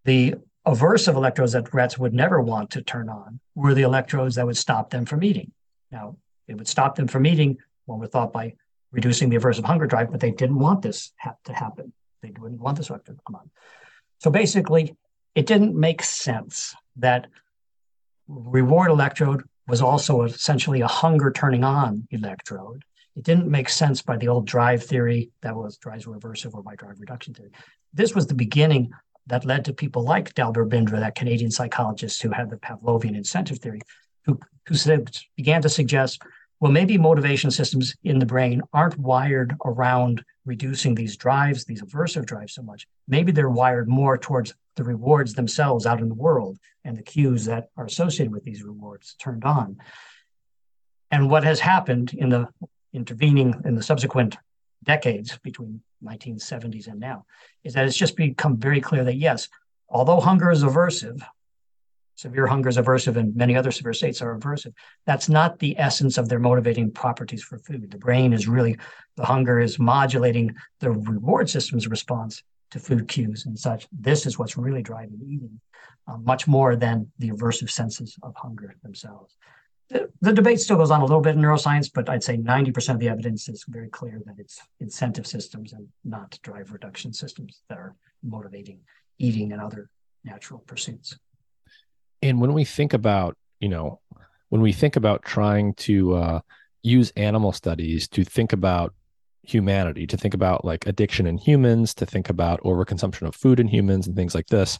The aversive electrodes that rats would never want to turn on were the electrodes that would stop them from eating. Now, it would stop them from eating, one would thought by reducing the aversive hunger drive, but they didn't want this ha- to happen. They wouldn't want this electrode to come on. So basically, it didn't make sense that reward electrode was also essentially a hunger turning on electrode. It didn't make sense by the old drive theory that was drives reversive or by drive reduction theory. This was the beginning that led to people like Dalbir Bindra, that Canadian psychologist who had the Pavlovian incentive theory, who, who said, began to suggest, well, maybe motivation systems in the brain aren't wired around reducing these drives, these aversive drives so much. Maybe they're wired more towards the rewards themselves out in the world and the cues that are associated with these rewards turned on. And what has happened in the intervening in the subsequent decades between 1970s and now is that it's just become very clear that yes, although hunger is aversive, severe hunger is aversive and many other severe states are aversive, that's not the essence of their motivating properties for food. The brain is really, the hunger is modulating the reward system's response to food cues and such. This is what's really driving eating, uh, much more than the aversive senses of hunger themselves. The, the, debate still goes on a little bit in neuroscience, but I'd say 90% of the evidence is very clear that it's incentive systems and not drive reduction systems that are motivating eating and other natural pursuits. And when we think about, you know, when we think about trying to uh, use animal studies to think about humanity to think about like addiction in humans to think about overconsumption of food in humans and things like this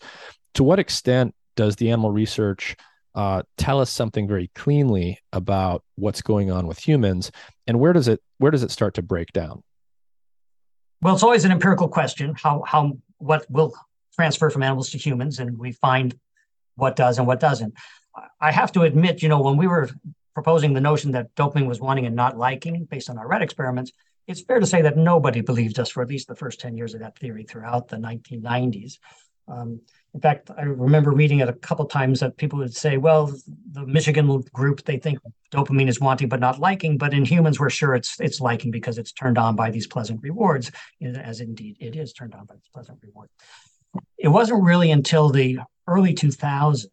to what extent does the animal research uh, tell us something very cleanly about what's going on with humans? And where does it where does it start to break down? Well it's always an empirical question how how what will transfer from animals to humans and we find what does and what doesn't i have to admit you know when we were proposing the notion that dopamine was wanting and not liking based on our rat experiments it's fair to say that nobody believed us for at least the first 10 years of that theory throughout the 1990s. Um, in fact, I remember reading it a couple times that people would say, well, the Michigan group, they think dopamine is wanting but not liking, but in humans, we're sure it's it's liking because it's turned on by these pleasant rewards, as indeed it is turned on by these pleasant rewards. It wasn't really until the early 2000s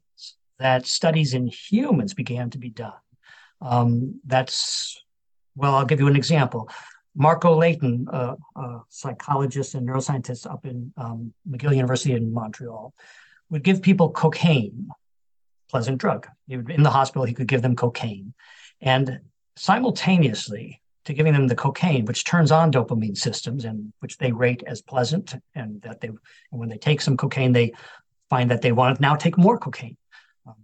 that studies in humans began to be done. Um, that's, well, I'll give you an example. Marco Leyton, a, a, psychologist and neuroscientist up in um, McGill University in Montreal, would give people cocaine, pleasant drug. Would, in the hospital, he could give them cocaine. And simultaneously to giving them the cocaine, which turns on dopamine systems and which they rate as pleasant, and that they, and when they take some cocaine, they find that they want to now take more cocaine. Um,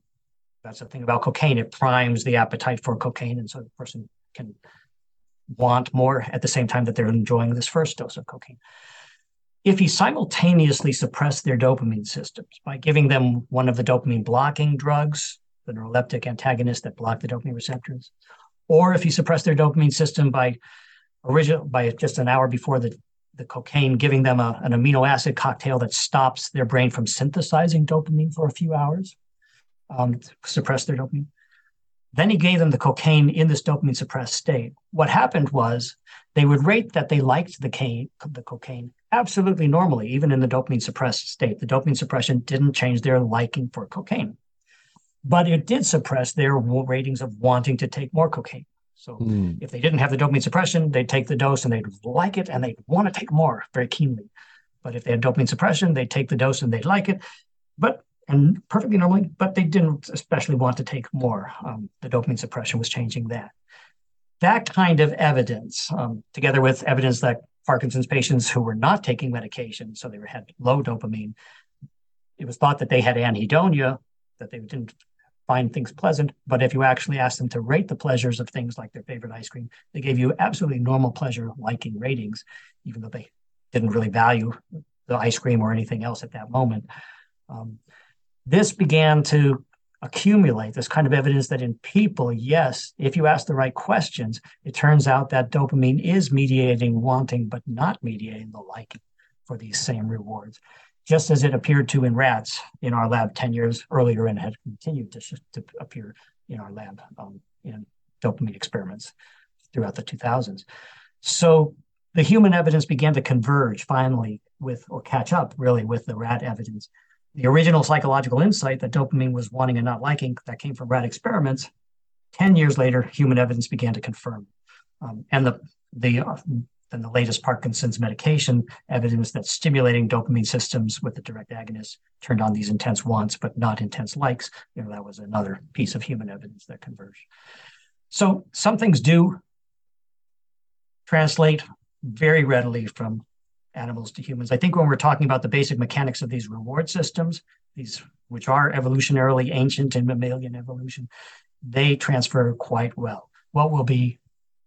that's the thing about cocaine; it primes the appetite for cocaine, and so the person can want more at the same time that they're enjoying this first dose of cocaine. If you simultaneously suppress their dopamine systems by giving them one of the dopamine blocking drugs, the neuroleptic antagonists that block the dopamine receptors, or if you suppress their dopamine system by original by just an hour before the, the cocaine, giving them a, an amino acid cocktail that stops their brain from synthesizing dopamine for a few hours, um, suppress their dopamine Then he gave them the cocaine in this dopamine suppressed state. What happened was they would rate that they liked the, cane, the cocaine absolutely normally, even in the dopamine suppressed state. The dopamine suppression didn't change their liking for cocaine, but it did suppress their ratings of wanting to take more cocaine. So mm. if they didn't have the dopamine suppression, they'd take the dose and they'd like it and they'd want to take more very keenly. But if they had dopamine suppression, they'd take the dose and they'd like it, but and perfectly normally, but they didn't especially want to take more. Um, the dopamine suppression was changing that. That kind of evidence, um, together with evidence that Parkinson's patients who were not taking medication, so they had low dopamine, it was thought that they had anhedonia, that they didn't find things pleasant. But if you actually asked them to rate the pleasures of things like their favorite ice cream, they gave you absolutely normal pleasure liking ratings, even though they didn't really value the ice cream or anything else at that moment. Um, this began to accumulate this kind of evidence that in people, yes, if you ask the right questions, it turns out that dopamine is mediating wanting, but not mediating the liking for these same rewards, just as it appeared to in rats in our lab 10 years earlier and had continued to, to appear in our lab um, in dopamine experiments throughout the 2000s. So the human evidence began to converge finally with, or catch up really with the rat evidence the original psychological insight that dopamine was wanting and not liking that came from rat experiments 10 years later human evidence began to confirm um, and the the then the latest parkinson's medication evidence that stimulating dopamine systems with the direct agonist turned on these intense wants but not intense likes you know that was another piece of human evidence that converged so some things do translate very readily from animals to humans. I think when we're talking about the basic mechanics of these reward systems, these which are evolutionarily ancient in mammalian evolution, they transfer quite well. What will be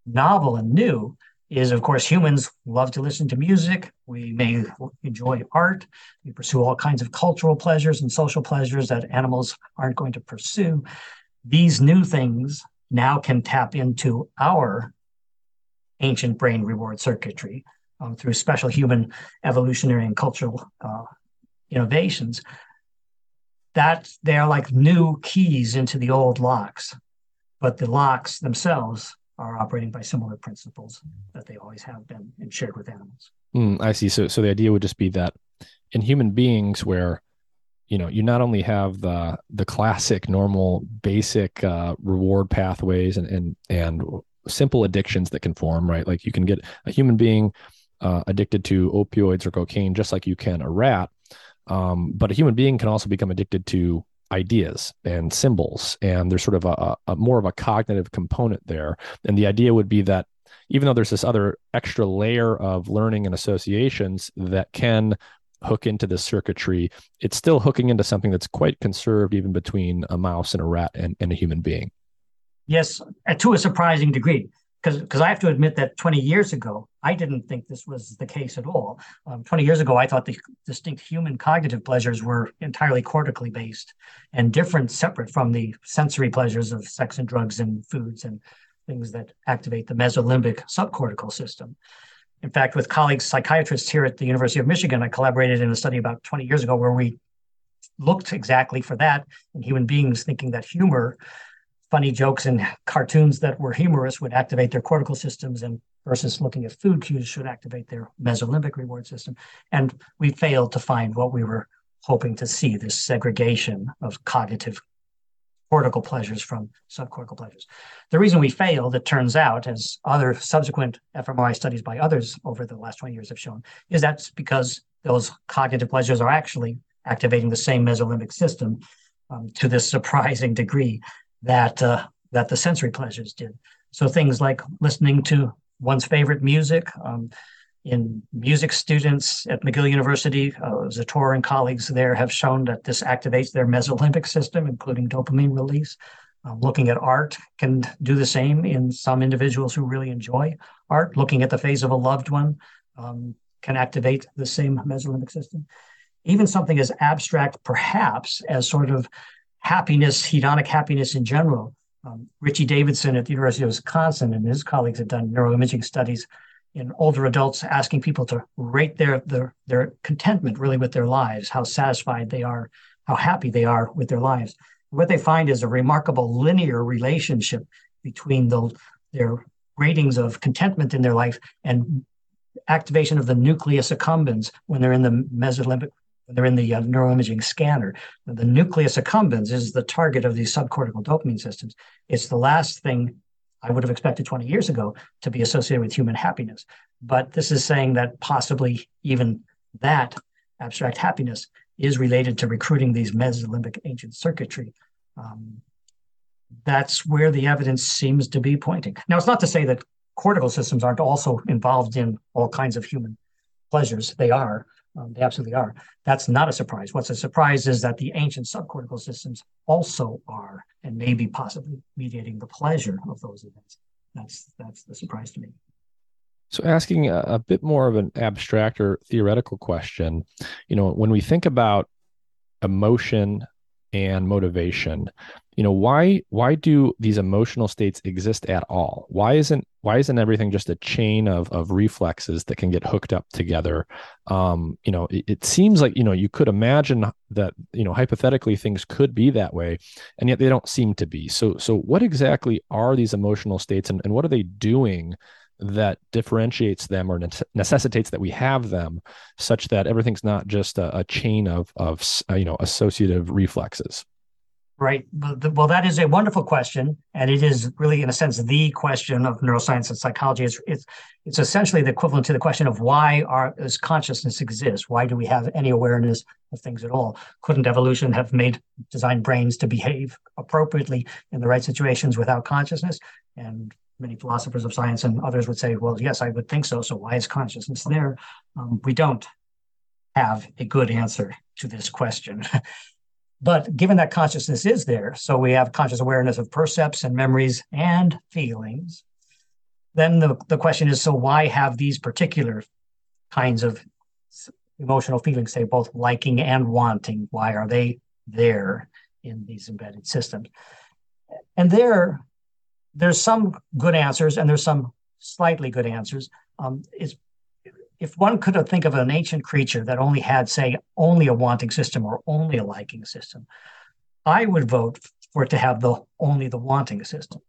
novel and new is, of course, humans love to listen to music. We may enjoy art. We pursue all kinds of cultural pleasures and social pleasures that animals aren't going to pursue. These new things now can tap into our ancient brain reward circuitry um, through special human evolutionary and cultural uh, innovations, that they are like new keys into the old locks, but the locks themselves are operating by similar principles that they always have been and shared with animals. Mm, I see. So, so the idea would just be that in human beings, where you know you not only have the the classic, normal, basic uh, reward pathways and and and simple addictions that can form, right? Like you can get a human being uh, addicted to opioids or cocaine, just like you can a rat. Um, but a human being can also become addicted to ideas and symbols, and there's sort of a, a, more of a cognitive component there. And the idea would be that even though there's this other extra layer of learning and associations that can hook into this circuitry, it's still hooking into something that's quite conserved, even between a mouse and a rat and, and a human being. Yes, uh, to a surprising degree because because I have to admit that 20 years ago I didn't think this was the case at all. Um, 20 years ago, I thought the distinct human cognitive pleasures were entirely cortically based and different, separate from the sensory pleasures of sex and drugs and foods and things that activate the mesolimbic subcortical system. In fact, with colleagues, psychiatrists here at the University of Michigan, I collaborated in a study about 20 years ago where we looked exactly for that in human beings, thinking that humor funny jokes and cartoons that were humorous would activate their cortical systems and versus looking at food cues should activate their mesolimbic reward system. And we failed to find what we were hoping to see this segregation of cognitive cortical pleasures from subcortical pleasures. The reason we failed it turns out as other subsequent fmri studies by others over the last 20 years have shown is that's because those cognitive pleasures are actually activating the same mesolimbic system um, to this surprising degree that uh, that the sensory pleasures did. So things like listening to one's favorite music. Um, in music students at McGill University, uh, Zatorre and colleagues there have shown that this activates their mesolimbic system, including dopamine release. Um, looking at art can do the same in some individuals who really enjoy art. Looking at the face of a loved one um, can activate the same mesolimbic system. Even something as abstract, perhaps, as sort of happiness, hedonic happiness in general. Um, Richie Davidson at the University of Wisconsin and his colleagues have done neuroimaging studies in older adults, asking people to rate their, their their contentment really with their lives, how satisfied they are, how happy they are with their lives. what they find is a remarkable linear relationship between the, their ratings of contentment in their life and activation of the nucleus accumbens when they're in the mesolimbic when they're in the uh, neuroimaging scanner. The nucleus accumbens is the target of these subcortical dopamine systems. It's the last thing I would have expected 20 years ago to be associated with human happiness. But this is saying that possibly even that abstract happiness is related to recruiting these mesolimbic ancient circuitry. Um, that's where the evidence seems to be pointing. Now, it's not to say that cortical systems aren't also involved in all kinds of human pleasures. They are. Um, they absolutely are. That's not a surprise. What's a surprise is that the ancient subcortical systems also are, and maybe possibly mediating the pleasure of those events. That's that's the surprise to me. So, asking a, a, bit more of an abstract or theoretical question, you know, when we think about emotion and motivation, you know, why why do these emotional states exist at all? Why isn't why isn't everything just a chain of of reflexes that can get hooked up together? Um, you know, it, it seems like you know you could imagine that you know hypothetically things could be that way, and yet they don't seem to be. So, so what exactly are these emotional states, and, and what are they doing? That differentiates them or necessitates that we have them such that everything's not just a, a chain of of uh, you know associative reflexes. Right. Well that is a wonderful question and it is really in a sense the question of neuroscience and psychology. It's it's, it's essentially the equivalent to the question of why our does consciousness exist? Why do we have any awareness of things at all? Couldn't evolution have made designed brains to behave appropriately in the right situations without consciousness? And many philosophers of science and others would say, well, yes, I would think so. So why is consciousness there? Um, we don't have a good answer to this question. but given that consciousness is there, so we have conscious awareness of percepts and memories and feelings, then the, the question is so why have these particular kinds of emotional feelings, say both liking and wanting? Why are they there in these embedded systems? And there, there's some good answers and there's some slightly good answers. Um, is if one could think of an ancient creature that only had, say, only a wanting system or only a liking system, I would vote for it to have the only the wanting system.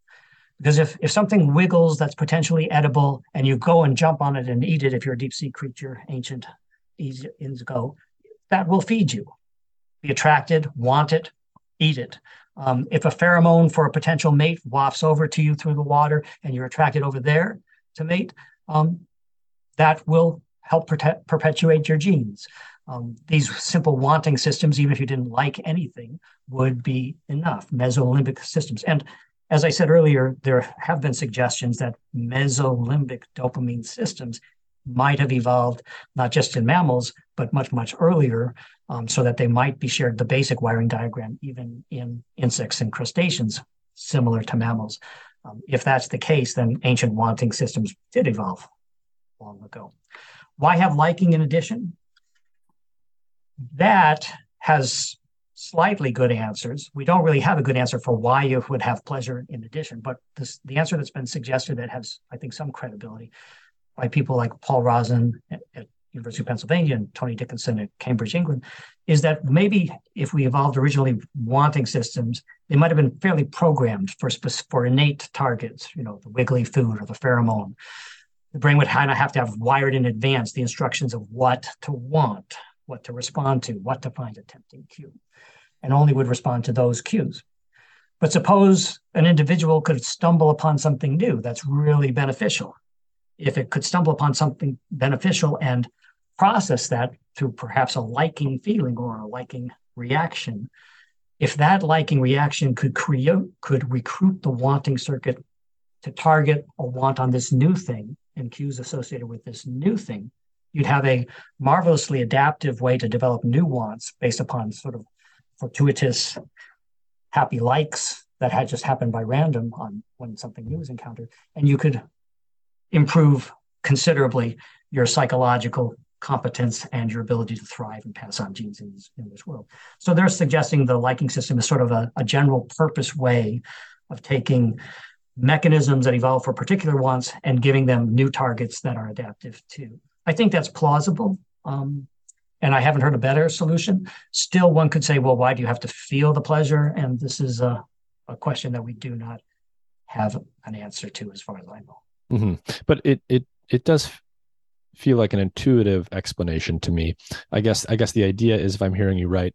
Because if, if something wiggles that's potentially edible and you go and jump on it and eat it, if you're a deep sea creature, ancient indigo, that will feed you. Be attracted, want it, eat it. Um, if a pheromone for a potential mate wafts over to you through the water and you're attracted over there to mate, um, that will help protect, perpetuate your genes. Um, these simple wanting systems, even if you didn't like anything, would be enough, mesolimbic systems. And as I said earlier, there have been suggestions that mesolimbic dopamine systems might have evolved not just in mammals, but much, much earlier, um, so that they might be shared the basic wiring diagram even in insects and crustaceans, similar to mammals. Um, if that's the case, then ancient wanting systems did evolve long ago. Why have liking in addition? That has slightly good answers. We don't really have a good answer for why you would have pleasure in addition, but this, the answer that's been suggested that has, I think, some credibility by people like Paul Rozin at, at University of Pennsylvania and Tony Dickinson at Cambridge, England, is that maybe if we evolved originally wanting systems, they might have been fairly programmed for for innate targets, you know, the wiggly food or the pheromone. The brain would kind of have to have wired in advance the instructions of what to want, what to respond to, what to find a tempting cue, and only would respond to those cues. But suppose an individual could stumble upon something new that's really beneficial if it could stumble upon something beneficial and process that through perhaps a liking feeling or a liking reaction, if that liking reaction could create, could recruit the wanting circuit to target a want on this new thing and cues associated with this new thing, you'd have a marvelously adaptive way to develop new wants based upon sort of fortuitous happy likes that had just happened by random on when something new is encountered. And you could improve considerably your psychological competence and your ability to thrive and pass on genes in this, in this world. So they're suggesting the liking system is sort of a, a general purpose way of taking mechanisms that evolve for particular wants and giving them new targets that are adaptive too. I think that's plausible. Um, and I haven't heard a better solution. Still, one could say, well, why do you have to feel the pleasure? And this is a, a question that we do not have an answer to, as far as I know. Mm-hmm. But it it it does feel like an intuitive explanation to me. I guess I guess the idea is, if I'm hearing you right,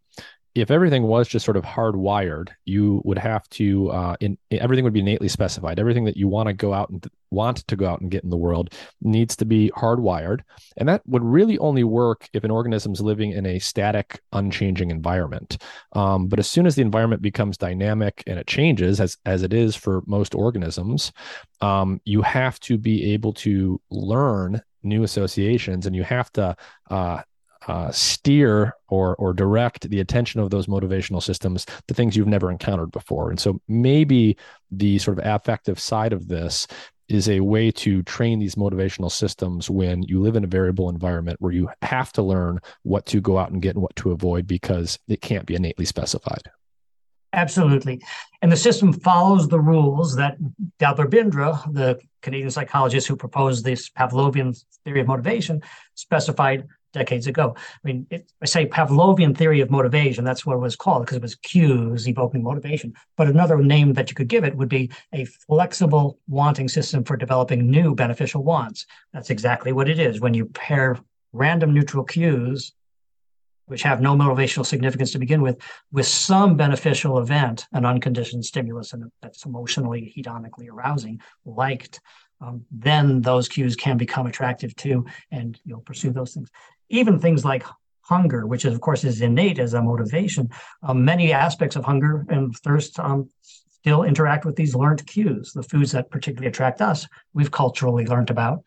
if everything was just sort of hardwired, you would have to uh, in, everything would be innately specified. Everything that you want to go out and want to go out and get in the world needs to be hardwired, and that would really only work if an organism is living in a static, unchanging environment. Um, but as soon as the environment becomes dynamic and it changes, as as it is for most organisms, um, you have to be able to learn new associations, and you have to uh, uh, steer or or direct the attention of those motivational systems to things you've never encountered before. And so maybe the sort of affective side of this is a way to train these motivational systems when you live in a variable environment where you have to learn what to go out and get and what to avoid because it can't be innately specified. Absolutely. And the system follows the rules that Dalbir Bindra, the Canadian psychologist who proposed this Pavlovian theory of motivation, specified decades ago. I mean, it, I say Pavlovian theory of motivation, that's what it was called because it was cues evoking motivation. But another name that you could give it would be a flexible wanting system for developing new beneficial wants. That's exactly what it is. When you pair random neutral cues, which have no motivational significance to begin with, with some beneficial event, an unconditioned stimulus and that's emotionally hedonically arousing, liked, um, then those cues can become attractive too, and you'll pursue those things even things like hunger, which is, of course is innate as a motivation, um, many aspects of hunger and thirst um, still interact with these learned cues, the foods that particularly attract us, we've culturally learned about.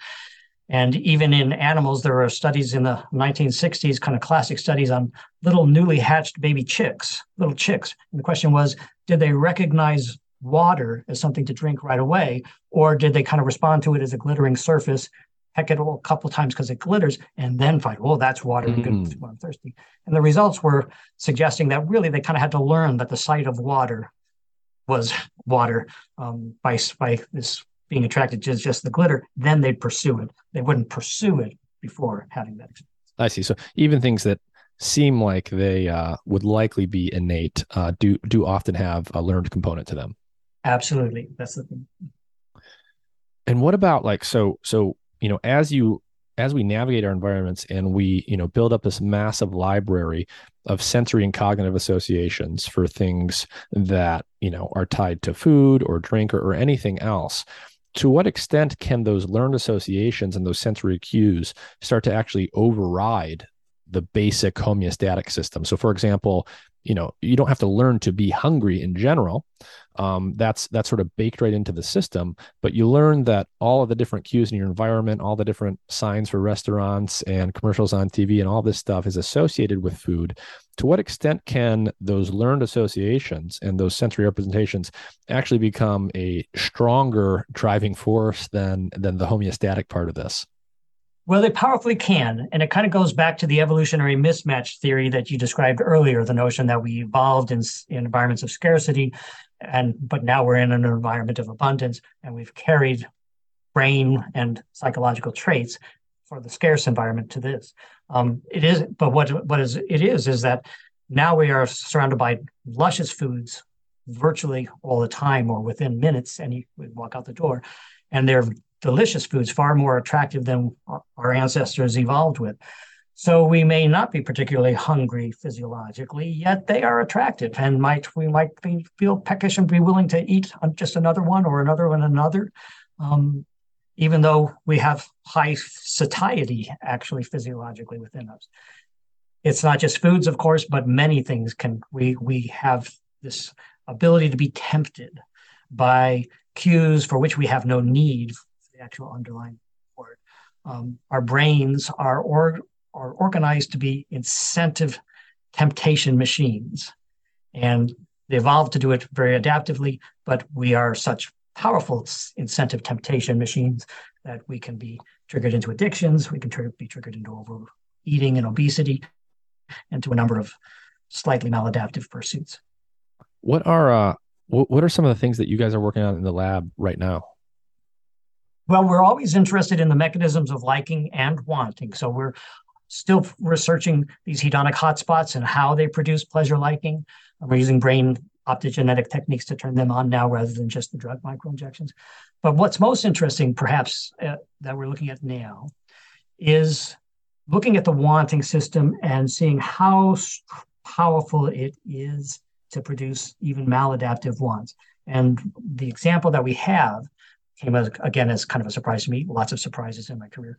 And even in animals, there are studies in the 1960s, kind of classic studies on little newly hatched baby chicks, little chicks. And the question was, did they recognize water as something to drink right away, or did they kind of respond to it as a glittering surface heck it a couple times because it glitters, and then find, well, that's water. Good I'm thirsty. And the results were suggesting that really they kind of had to learn that the sight of water was water um, by by this being attracted to just the glitter. Then they'd pursue it. They wouldn't pursue it before having that experience. I see. So even things that seem like they uh, would likely be innate uh, do do often have a learned component to them. Absolutely, that's the thing. And what about like so so you know as you as we navigate our environments and we you know build up this massive library of sensory and cognitive associations for things that you know are tied to food or drink or, or anything else to what extent can those learned associations and those sensory cues start to actually override the basic homeostatic system so for example you know you don't have to learn to be hungry in general um, that's that's sort of baked right into the system but you learn that all of the different cues in your environment all the different signs for restaurants and commercials on tv and all this stuff is associated with food to what extent can those learned associations and those sensory representations actually become a stronger driving force than than the homeostatic part of this well, they powerfully can. And it kind of goes back to the evolutionary mismatch theory that you described earlier, the notion that we evolved in, in environments of scarcity, and but now we're in an environment of abundance, and we've carried brain and psychological traits for the scarce environment to this. Um, it is, but what what is it is is that now we are surrounded by luscious foods virtually all the time or within minutes, and you walk out the door, and they're delicious foods, far more attractive than our ancestors evolved with. So we may not be particularly hungry physiologically, yet they are attractive, and might we might be, feel peckish and be willing to eat just another one or another one another, um, even though we have high satiety actually physiologically within us. It's not just foods, of course, but many things can we we have this ability to be tempted by cues for which we have no need for the actual underlying word. Um, our brains are, or, are organized to be incentive temptation machines. And they evolved to do it very adaptively, but we are such powerful incentive temptation machines that we can be triggered into addictions, we can tr- be triggered into overeating and obesity, and to a number of slightly maladaptive pursuits. What are uh, what are some of the things that you guys are working on in the lab right now? Well, we're always interested in the mechanisms of liking and wanting. So we're still researching these hedonic hotspots and how they produce pleasure liking. We're using brain optogenetic techniques to turn them on now rather than just the drug microinjections. But what's most interesting, perhaps, uh, that we're looking at now is looking at the wanting system and seeing how powerful it is to produce even maladaptive wants. And the example that we have came as again as kind of a surprise to me, lots of surprises in my career,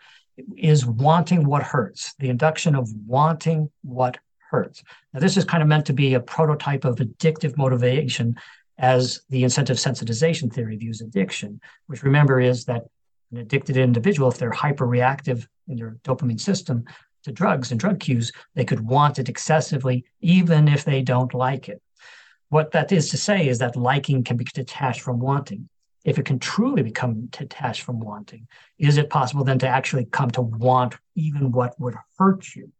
is wanting what hurts, the induction of wanting what hurts. Now, this is kind of meant to be a prototype of addictive motivation as the incentive sensitization theory views addiction, which remember is that an addicted individual, if they're hyperreactive in their dopamine system to drugs and drug cues, they could want it excessively, even if they don't like it. What that is to say is that liking can be detached from wanting. If it can truly become detached from wanting, is it possible then to actually come to want even what would hurt you?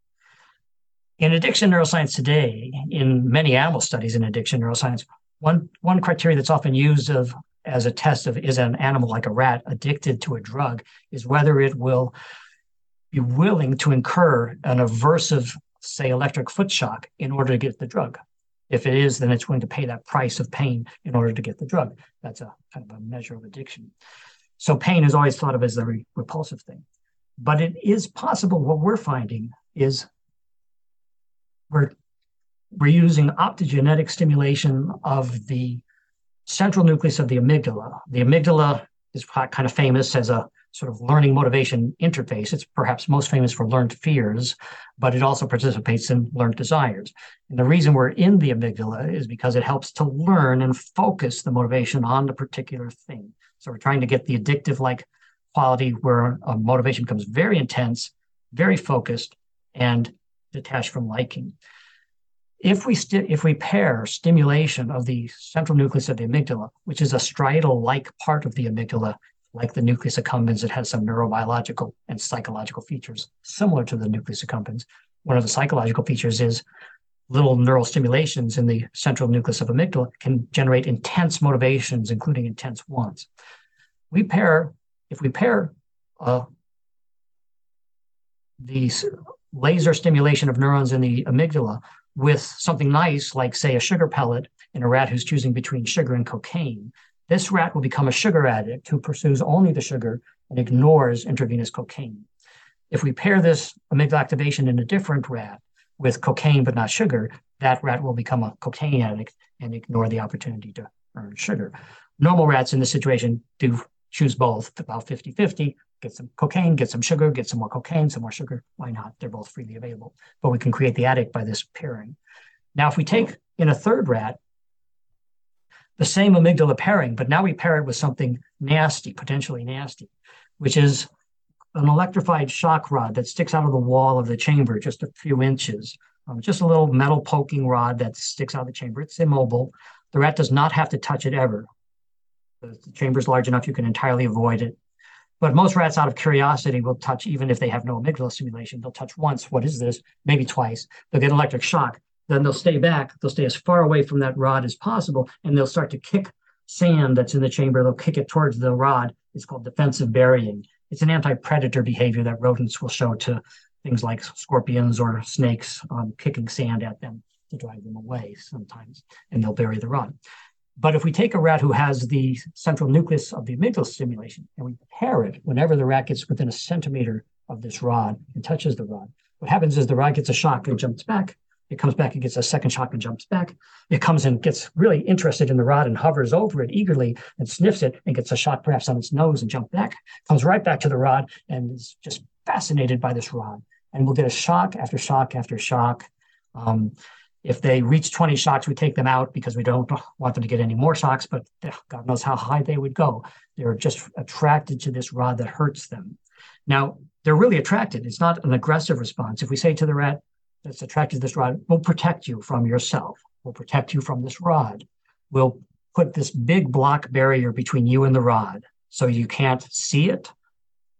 In addiction neuroscience today, in many animal studies in addiction neuroscience, one, one criteria that's often used of as a test of is an animal like a rat addicted to a drug is whether it will be willing to incur an aversive, say, electric foot shock in order to get the drug. If it is, then it's willing to pay that price of pain in order to get the drug. That's a kind of a measure of addiction. So pain is always thought of as a re- repulsive thing. But it is possible what we're finding is we're we're using optogenetic stimulation of the central nucleus of the amygdala. The amygdala is kind of famous as a sort of learning motivation interface. It's perhaps most famous for learned fears, but it also participates in learned desires. And the reason we're in the amygdala is because it helps to learn and focus the motivation on the particular thing. So we're trying to get the addictive like quality where a motivation becomes very intense, very focused, and detached from liking. If we st- if we pair stimulation of the central nucleus of the amygdala, which is a striatal-like part of the amygdala, like the nucleus accumbens, it has some neurobiological and psychological features similar to the nucleus accumbens. One of the psychological features is little neural stimulations in the central nucleus of amygdala can generate intense motivations, including intense wants. We pair, if we pair uh, the laser stimulation of neurons in the amygdala with something nice, like, say, a sugar pellet in a rat who's choosing between sugar and cocaine, this rat will become a sugar addict who pursues only the sugar and ignores intravenous cocaine. If we pair this amygdala activation in a different rat with cocaine but not sugar, that rat will become a cocaine addict and ignore the opportunity to earn sugar. Normal rats in this situation do choose both, about 50 50, get some cocaine, get some sugar, get some more cocaine, some more sugar. Why not? They're both freely available. But we can create the addict by this pairing. Now, if we take in a third rat the same amygdala pairing, but now we pair it with something nasty, potentially nasty, which is an electrified shock rod that sticks out of the wall of the chamber just a few inches. Um, just a little metal poking rod that sticks out of the chamber. It's immobile. The rat does not have to touch it ever. The, the chamber is large enough you can entirely avoid it. But most rats, out of curiosity, will touch even if they have no amygdala stimulation. They'll touch once. What is this? Maybe twice. They'll get electric shock then they'll stay back. They'll stay as far away from that rod as possible, and they'll start to kick sand that's in the chamber. They'll kick it towards the rod. It's called defensive burying. It's an anti-predator behavior that rodents will show to things like scorpions or snakes, um, kicking sand at them to drive them away sometimes, and they'll bury the rod. But if we take a rat who has the central nucleus of the amygdala stimulation and we pair it whenever the rat gets within a centimeter of this rod and touches the rod, what happens is the rod gets a shock and jumps back it comes back and gets a second shock and jumps back. It comes and gets really interested in the rod and hovers over it eagerly and sniffs it and gets a shock perhaps on its nose and jumps back. Comes right back to the rod and is just fascinated by this rod. And we'll get a shock after shock after shock. Um, if they reach 20 shocks, we take them out because we don't want them to get any more shocks, but God knows how high they would go. They're just attracted to this rod that hurts them. Now, they're really attracted. It's not an aggressive response. If we say to the rat, that's attracted to this rod will protect you from yourself, will protect you from this rod, will put this big block barrier between you and the rod so you can't see it.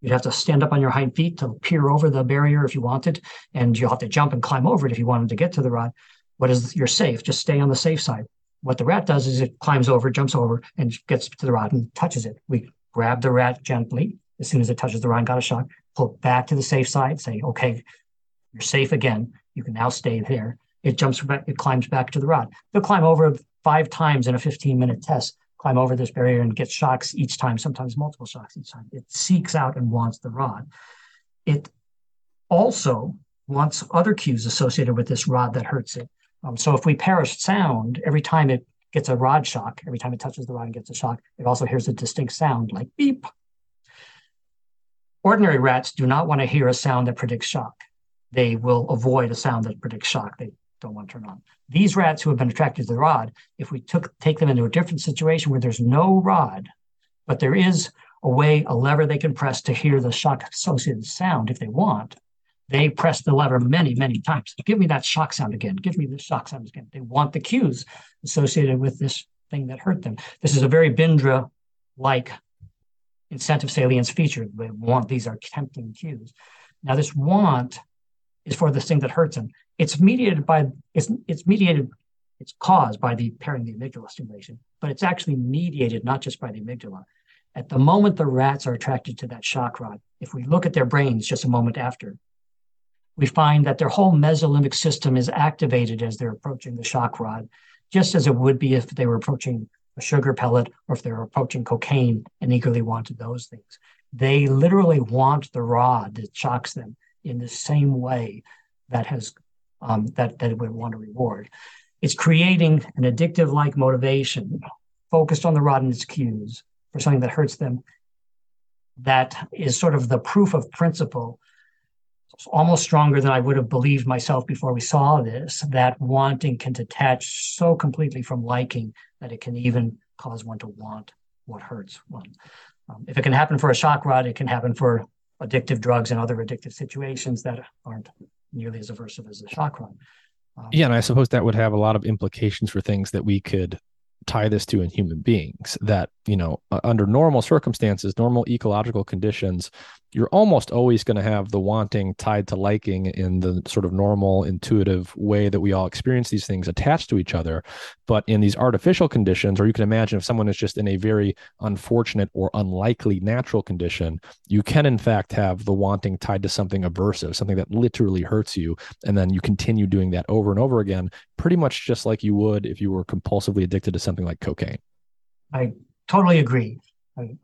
You'd have to stand up on your hind feet to peer over the barrier if you wanted, and you'll have to jump and climb over it if you wanted to get to the rod. What is you're safe? Just stay on the safe side. What the rat does is it climbs over, jumps over, and gets to the rod and touches it. We grab the rat gently as soon as it touches the rod and got a shock, pull back to the safe side, say, okay, You're safe again. You can now stay there. It jumps back, it climbs back to the rod. They'll climb over five times in a 15 minute test, climb over this barrier and get shocks each time, sometimes multiple shocks each time. It seeks out and wants the rod. It also wants other cues associated with this rod that hurts it. Um, so if we perish sound, every time it gets a rod shock, every time it touches the rod and gets a shock, it also hears a distinct sound like beep. Ordinary rats do not want to hear a sound that predicts shock. They will avoid a sound that predicts shock. They don't want to turn on. These rats who have been attracted to the rod, if we took take them into a different situation where there's no rod, but there is a way, a lever they can press to hear the shock associated sound if they want, they press the lever many, many times. Give me that shock sound again. Give me the shock sound again. They want the cues associated with this thing that hurt them. This is a very Bindra like incentive salience feature. They want these are tempting cues. Now, this want is for this thing that hurts them. It's mediated by it's it's mediated, it's caused by the pairing the amygdala stimulation, but it's actually mediated not just by the amygdala. At the moment the rats are attracted to that shock rod, if we look at their brains just a moment after, we find that their whole mesolimbic system is activated as they're approaching the shock rod, just as it would be if they were approaching a sugar pellet or if they were approaching cocaine and eagerly wanted those things. They literally want the rod that shocks them in the same way that has um, that that it would want to reward. It's creating an addictive like motivation focused on the rod and its cues for something that hurts them. That is sort of the proof of principle almost stronger than I would have believed myself before we saw this, that wanting can detach so completely from liking that it can even cause one to want what hurts one. Um, if it can happen for a shock rod, it can happen for addictive drugs and other addictive situations that aren't nearly as aversive as a shock rod. Um, yeah, and I suppose that would have a lot of implications for things that we could tie this to in human beings that you know under normal circumstances normal ecological conditions you're almost always going to have the wanting tied to liking in the sort of normal intuitive way that we all experience these things attached to each other. But in these artificial conditions or you can imagine if someone is just in a very unfortunate or unlikely natural condition you can in fact have the wanting tied to something aversive something that literally hurts you and then you continue doing that over and over again pretty much just like you would if you were compulsively addicted to something like cocaine. I totally agree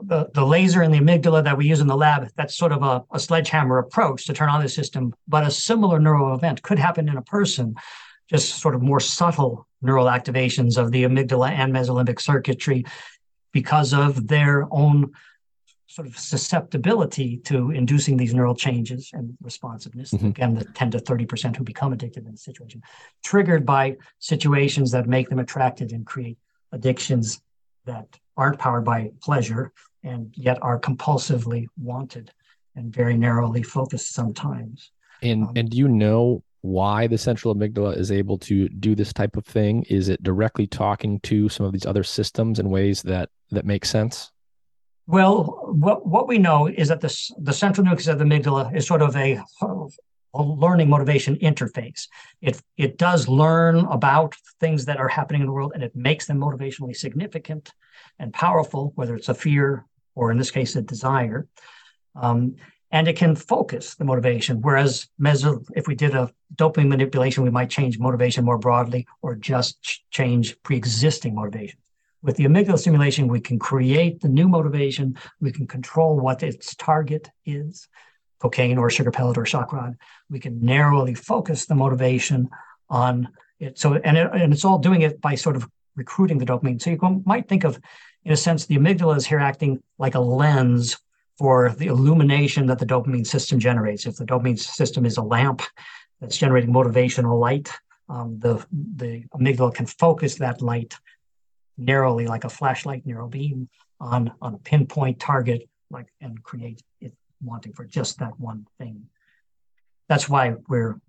the, the laser and the amygdala that we use in the lab, that's sort of a, a sledgehammer approach to turn on the system. But a similar neural event could happen in a person, just sort of more subtle neural activations of the amygdala and mesolimbic circuitry because of their own sort of susceptibility to inducing these neural changes and responsiveness. Mm-hmm. Again, the 10 to 30% who become addicted in the situation, triggered by situations that make them attracted and create addictions that aren't powered by pleasure and yet are compulsively wanted and very narrowly focused sometimes. And um, and do you know why the central amygdala is able to do this type of thing? Is it directly talking to some of these other systems in ways that that make sense? Well, what what we know is that the the central nucleus of the amygdala is sort of a learning motivation interface. It it does learn about things that are happening in the world, and it makes them motivationally significant and powerful, whether it's a fear or in this case, a desire. Um, and it can focus the motivation. Whereas meso, if we did a dopamine manipulation, we might change motivation more broadly or just ch- change pre-existing motivation. With the amygdala stimulation, we can create the new motivation. We can control what its target is, cocaine or sugar pellet or shock rod. We can narrowly focus the motivation on it. So, and, it, and it's all doing it by sort of recruiting the dopamine. So you might think of, in a sense, the amygdala is here acting like a lens for the illumination that the dopamine system generates. If the dopamine system is a lamp that's generating motivational light, um, the the amygdala can focus that light narrowly, like a flashlight narrow beam, on on a pinpoint target, like and create it wanting for just that one thing. That's why we're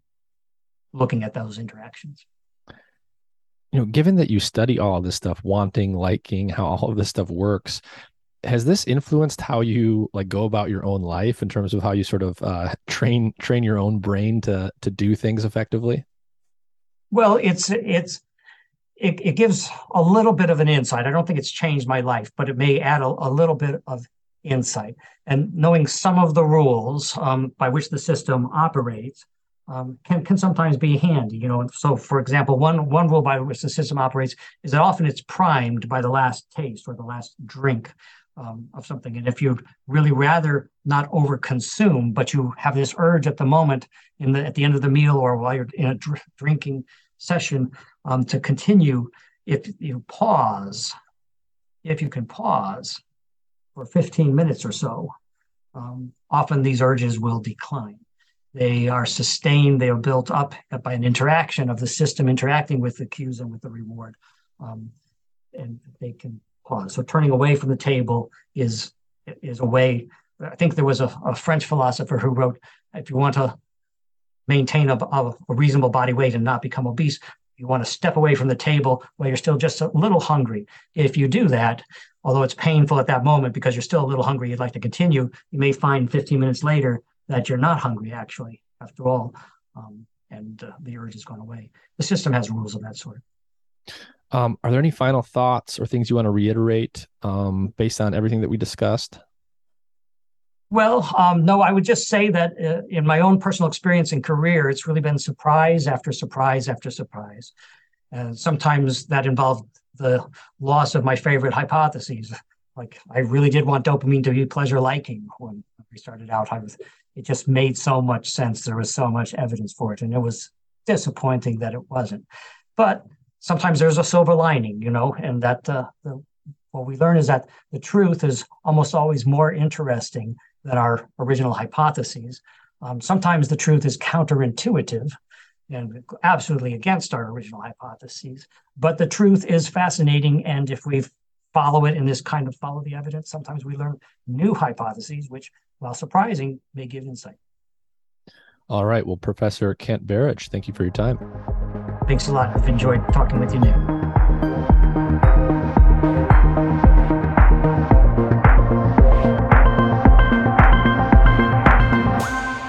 looking at those interactions you know, given that you study all this stuff, wanting, liking, how all of this stuff works, has this influenced how you like go about your own life in terms of how you sort of uh, train train your own brain to to do things effectively? Well, it's it's it, it gives a little bit of an insight. I don't think it's changed my life, but it may add a, a little bit of insight. And knowing some of the rules um, by which the system operates, um, can can sometimes be handy. You know, so for example, one one rule by which the system operates is that often it's primed by the last taste or the last drink um, of something. And if you'd really rather not overconsume, but you have this urge at the moment in the at the end of the meal or while you're in a dr- drinking session um, to continue, if you pause, if you can pause for 15 minutes or so, um, often these urges will decline. They are sustained, they are built up by an interaction of the system interacting with the cues and with the reward. Um, and they can pause. So turning away from the table is is a way. I think there was a, a French philosopher who wrote, if you want to maintain a, a, a reasonable body weight and not become obese, you want to step away from the table while you're still just a little hungry. If you do that, although it's painful at that moment because you're still a little hungry, you'd like to continue, you may find 15 minutes later that you're not hungry, actually, after all, um, and uh, the urge has gone away. The system has rules of that sort. Um, are there any final thoughts or things you want to reiterate um, based on everything that we discussed? Well, um, no, I would just say that uh, in my own personal experience and career, it's really been surprise after surprise after surprise. And sometimes that involved the loss of my favorite hypotheses. Like I really did want dopamine to be pleasure liking when we started out. I was, it just made so much sense. There was so much evidence for it, and it was disappointing that it wasn't. But sometimes there's a silver lining, you know, and that uh, the, what we learn is that the truth is almost always more interesting than our original hypotheses. Um, sometimes the truth is counterintuitive and absolutely against our original hypotheses, but the truth is fascinating. And if we follow it in this kind of follow the evidence, sometimes we learn new hypotheses, which, while surprising, may give insight. All right. Well, Professor Kent Berridge, thank you for your time. Thanks a lot. I've enjoyed talking with you, Nick.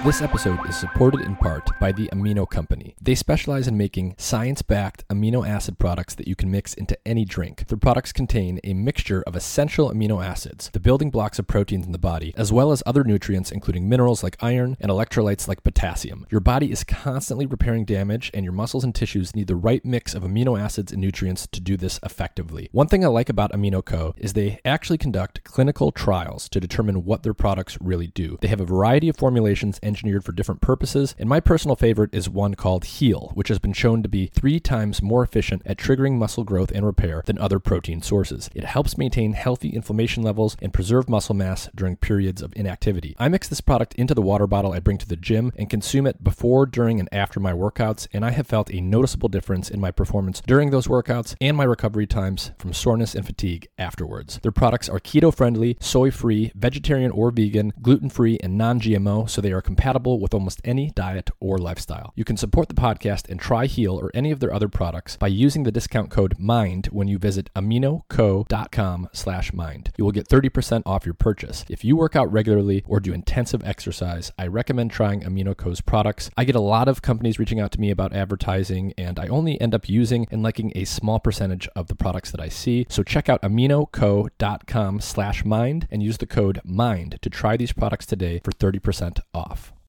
This episode is supported in part by the Amino Company. They specialize in making science backed amino acid products that you can mix into any drink. Their products contain a mixture of essential amino acids, the building blocks of proteins in the body, as well as other nutrients, including minerals like iron and electrolytes like potassium. Your body is constantly repairing damage, and your muscles and tissues need the right mix of amino acids and nutrients to do this effectively. One thing I like about Amino Co. is they actually conduct clinical trials to determine what their products really do. They have a variety of formulations and engineered for different purposes, and my personal favorite is one called Heal, which has been shown to be three times more efficient at triggering muscle growth and repair than other protein sources. It helps maintain healthy inflammation levels and preserve muscle mass during periods of inactivity. I mix this product into the water bottle I bring to the gym and consume it before, during, and after my workouts, and I have felt a noticeable difference in my performance during those workouts and my recovery times from soreness and fatigue afterwards. Their products are keto friendly, soy free, vegetarian or vegan, gluten free, and non GMO, so they are compatible compatible with almost any diet or lifestyle. You can support the podcast and try Heal or any of their other products by using the discount code MIND when you visit aminoco.com slash mind. You will get 30% off your purchase. If you work out regularly or do intensive exercise, I recommend trying AminoCo's products. I get a lot of companies reaching out to me about advertising, and I only end up using and liking a small percentage of the products that I see. So check out aminoco.com slash mind and use the code MIND to try these products today for 30% off.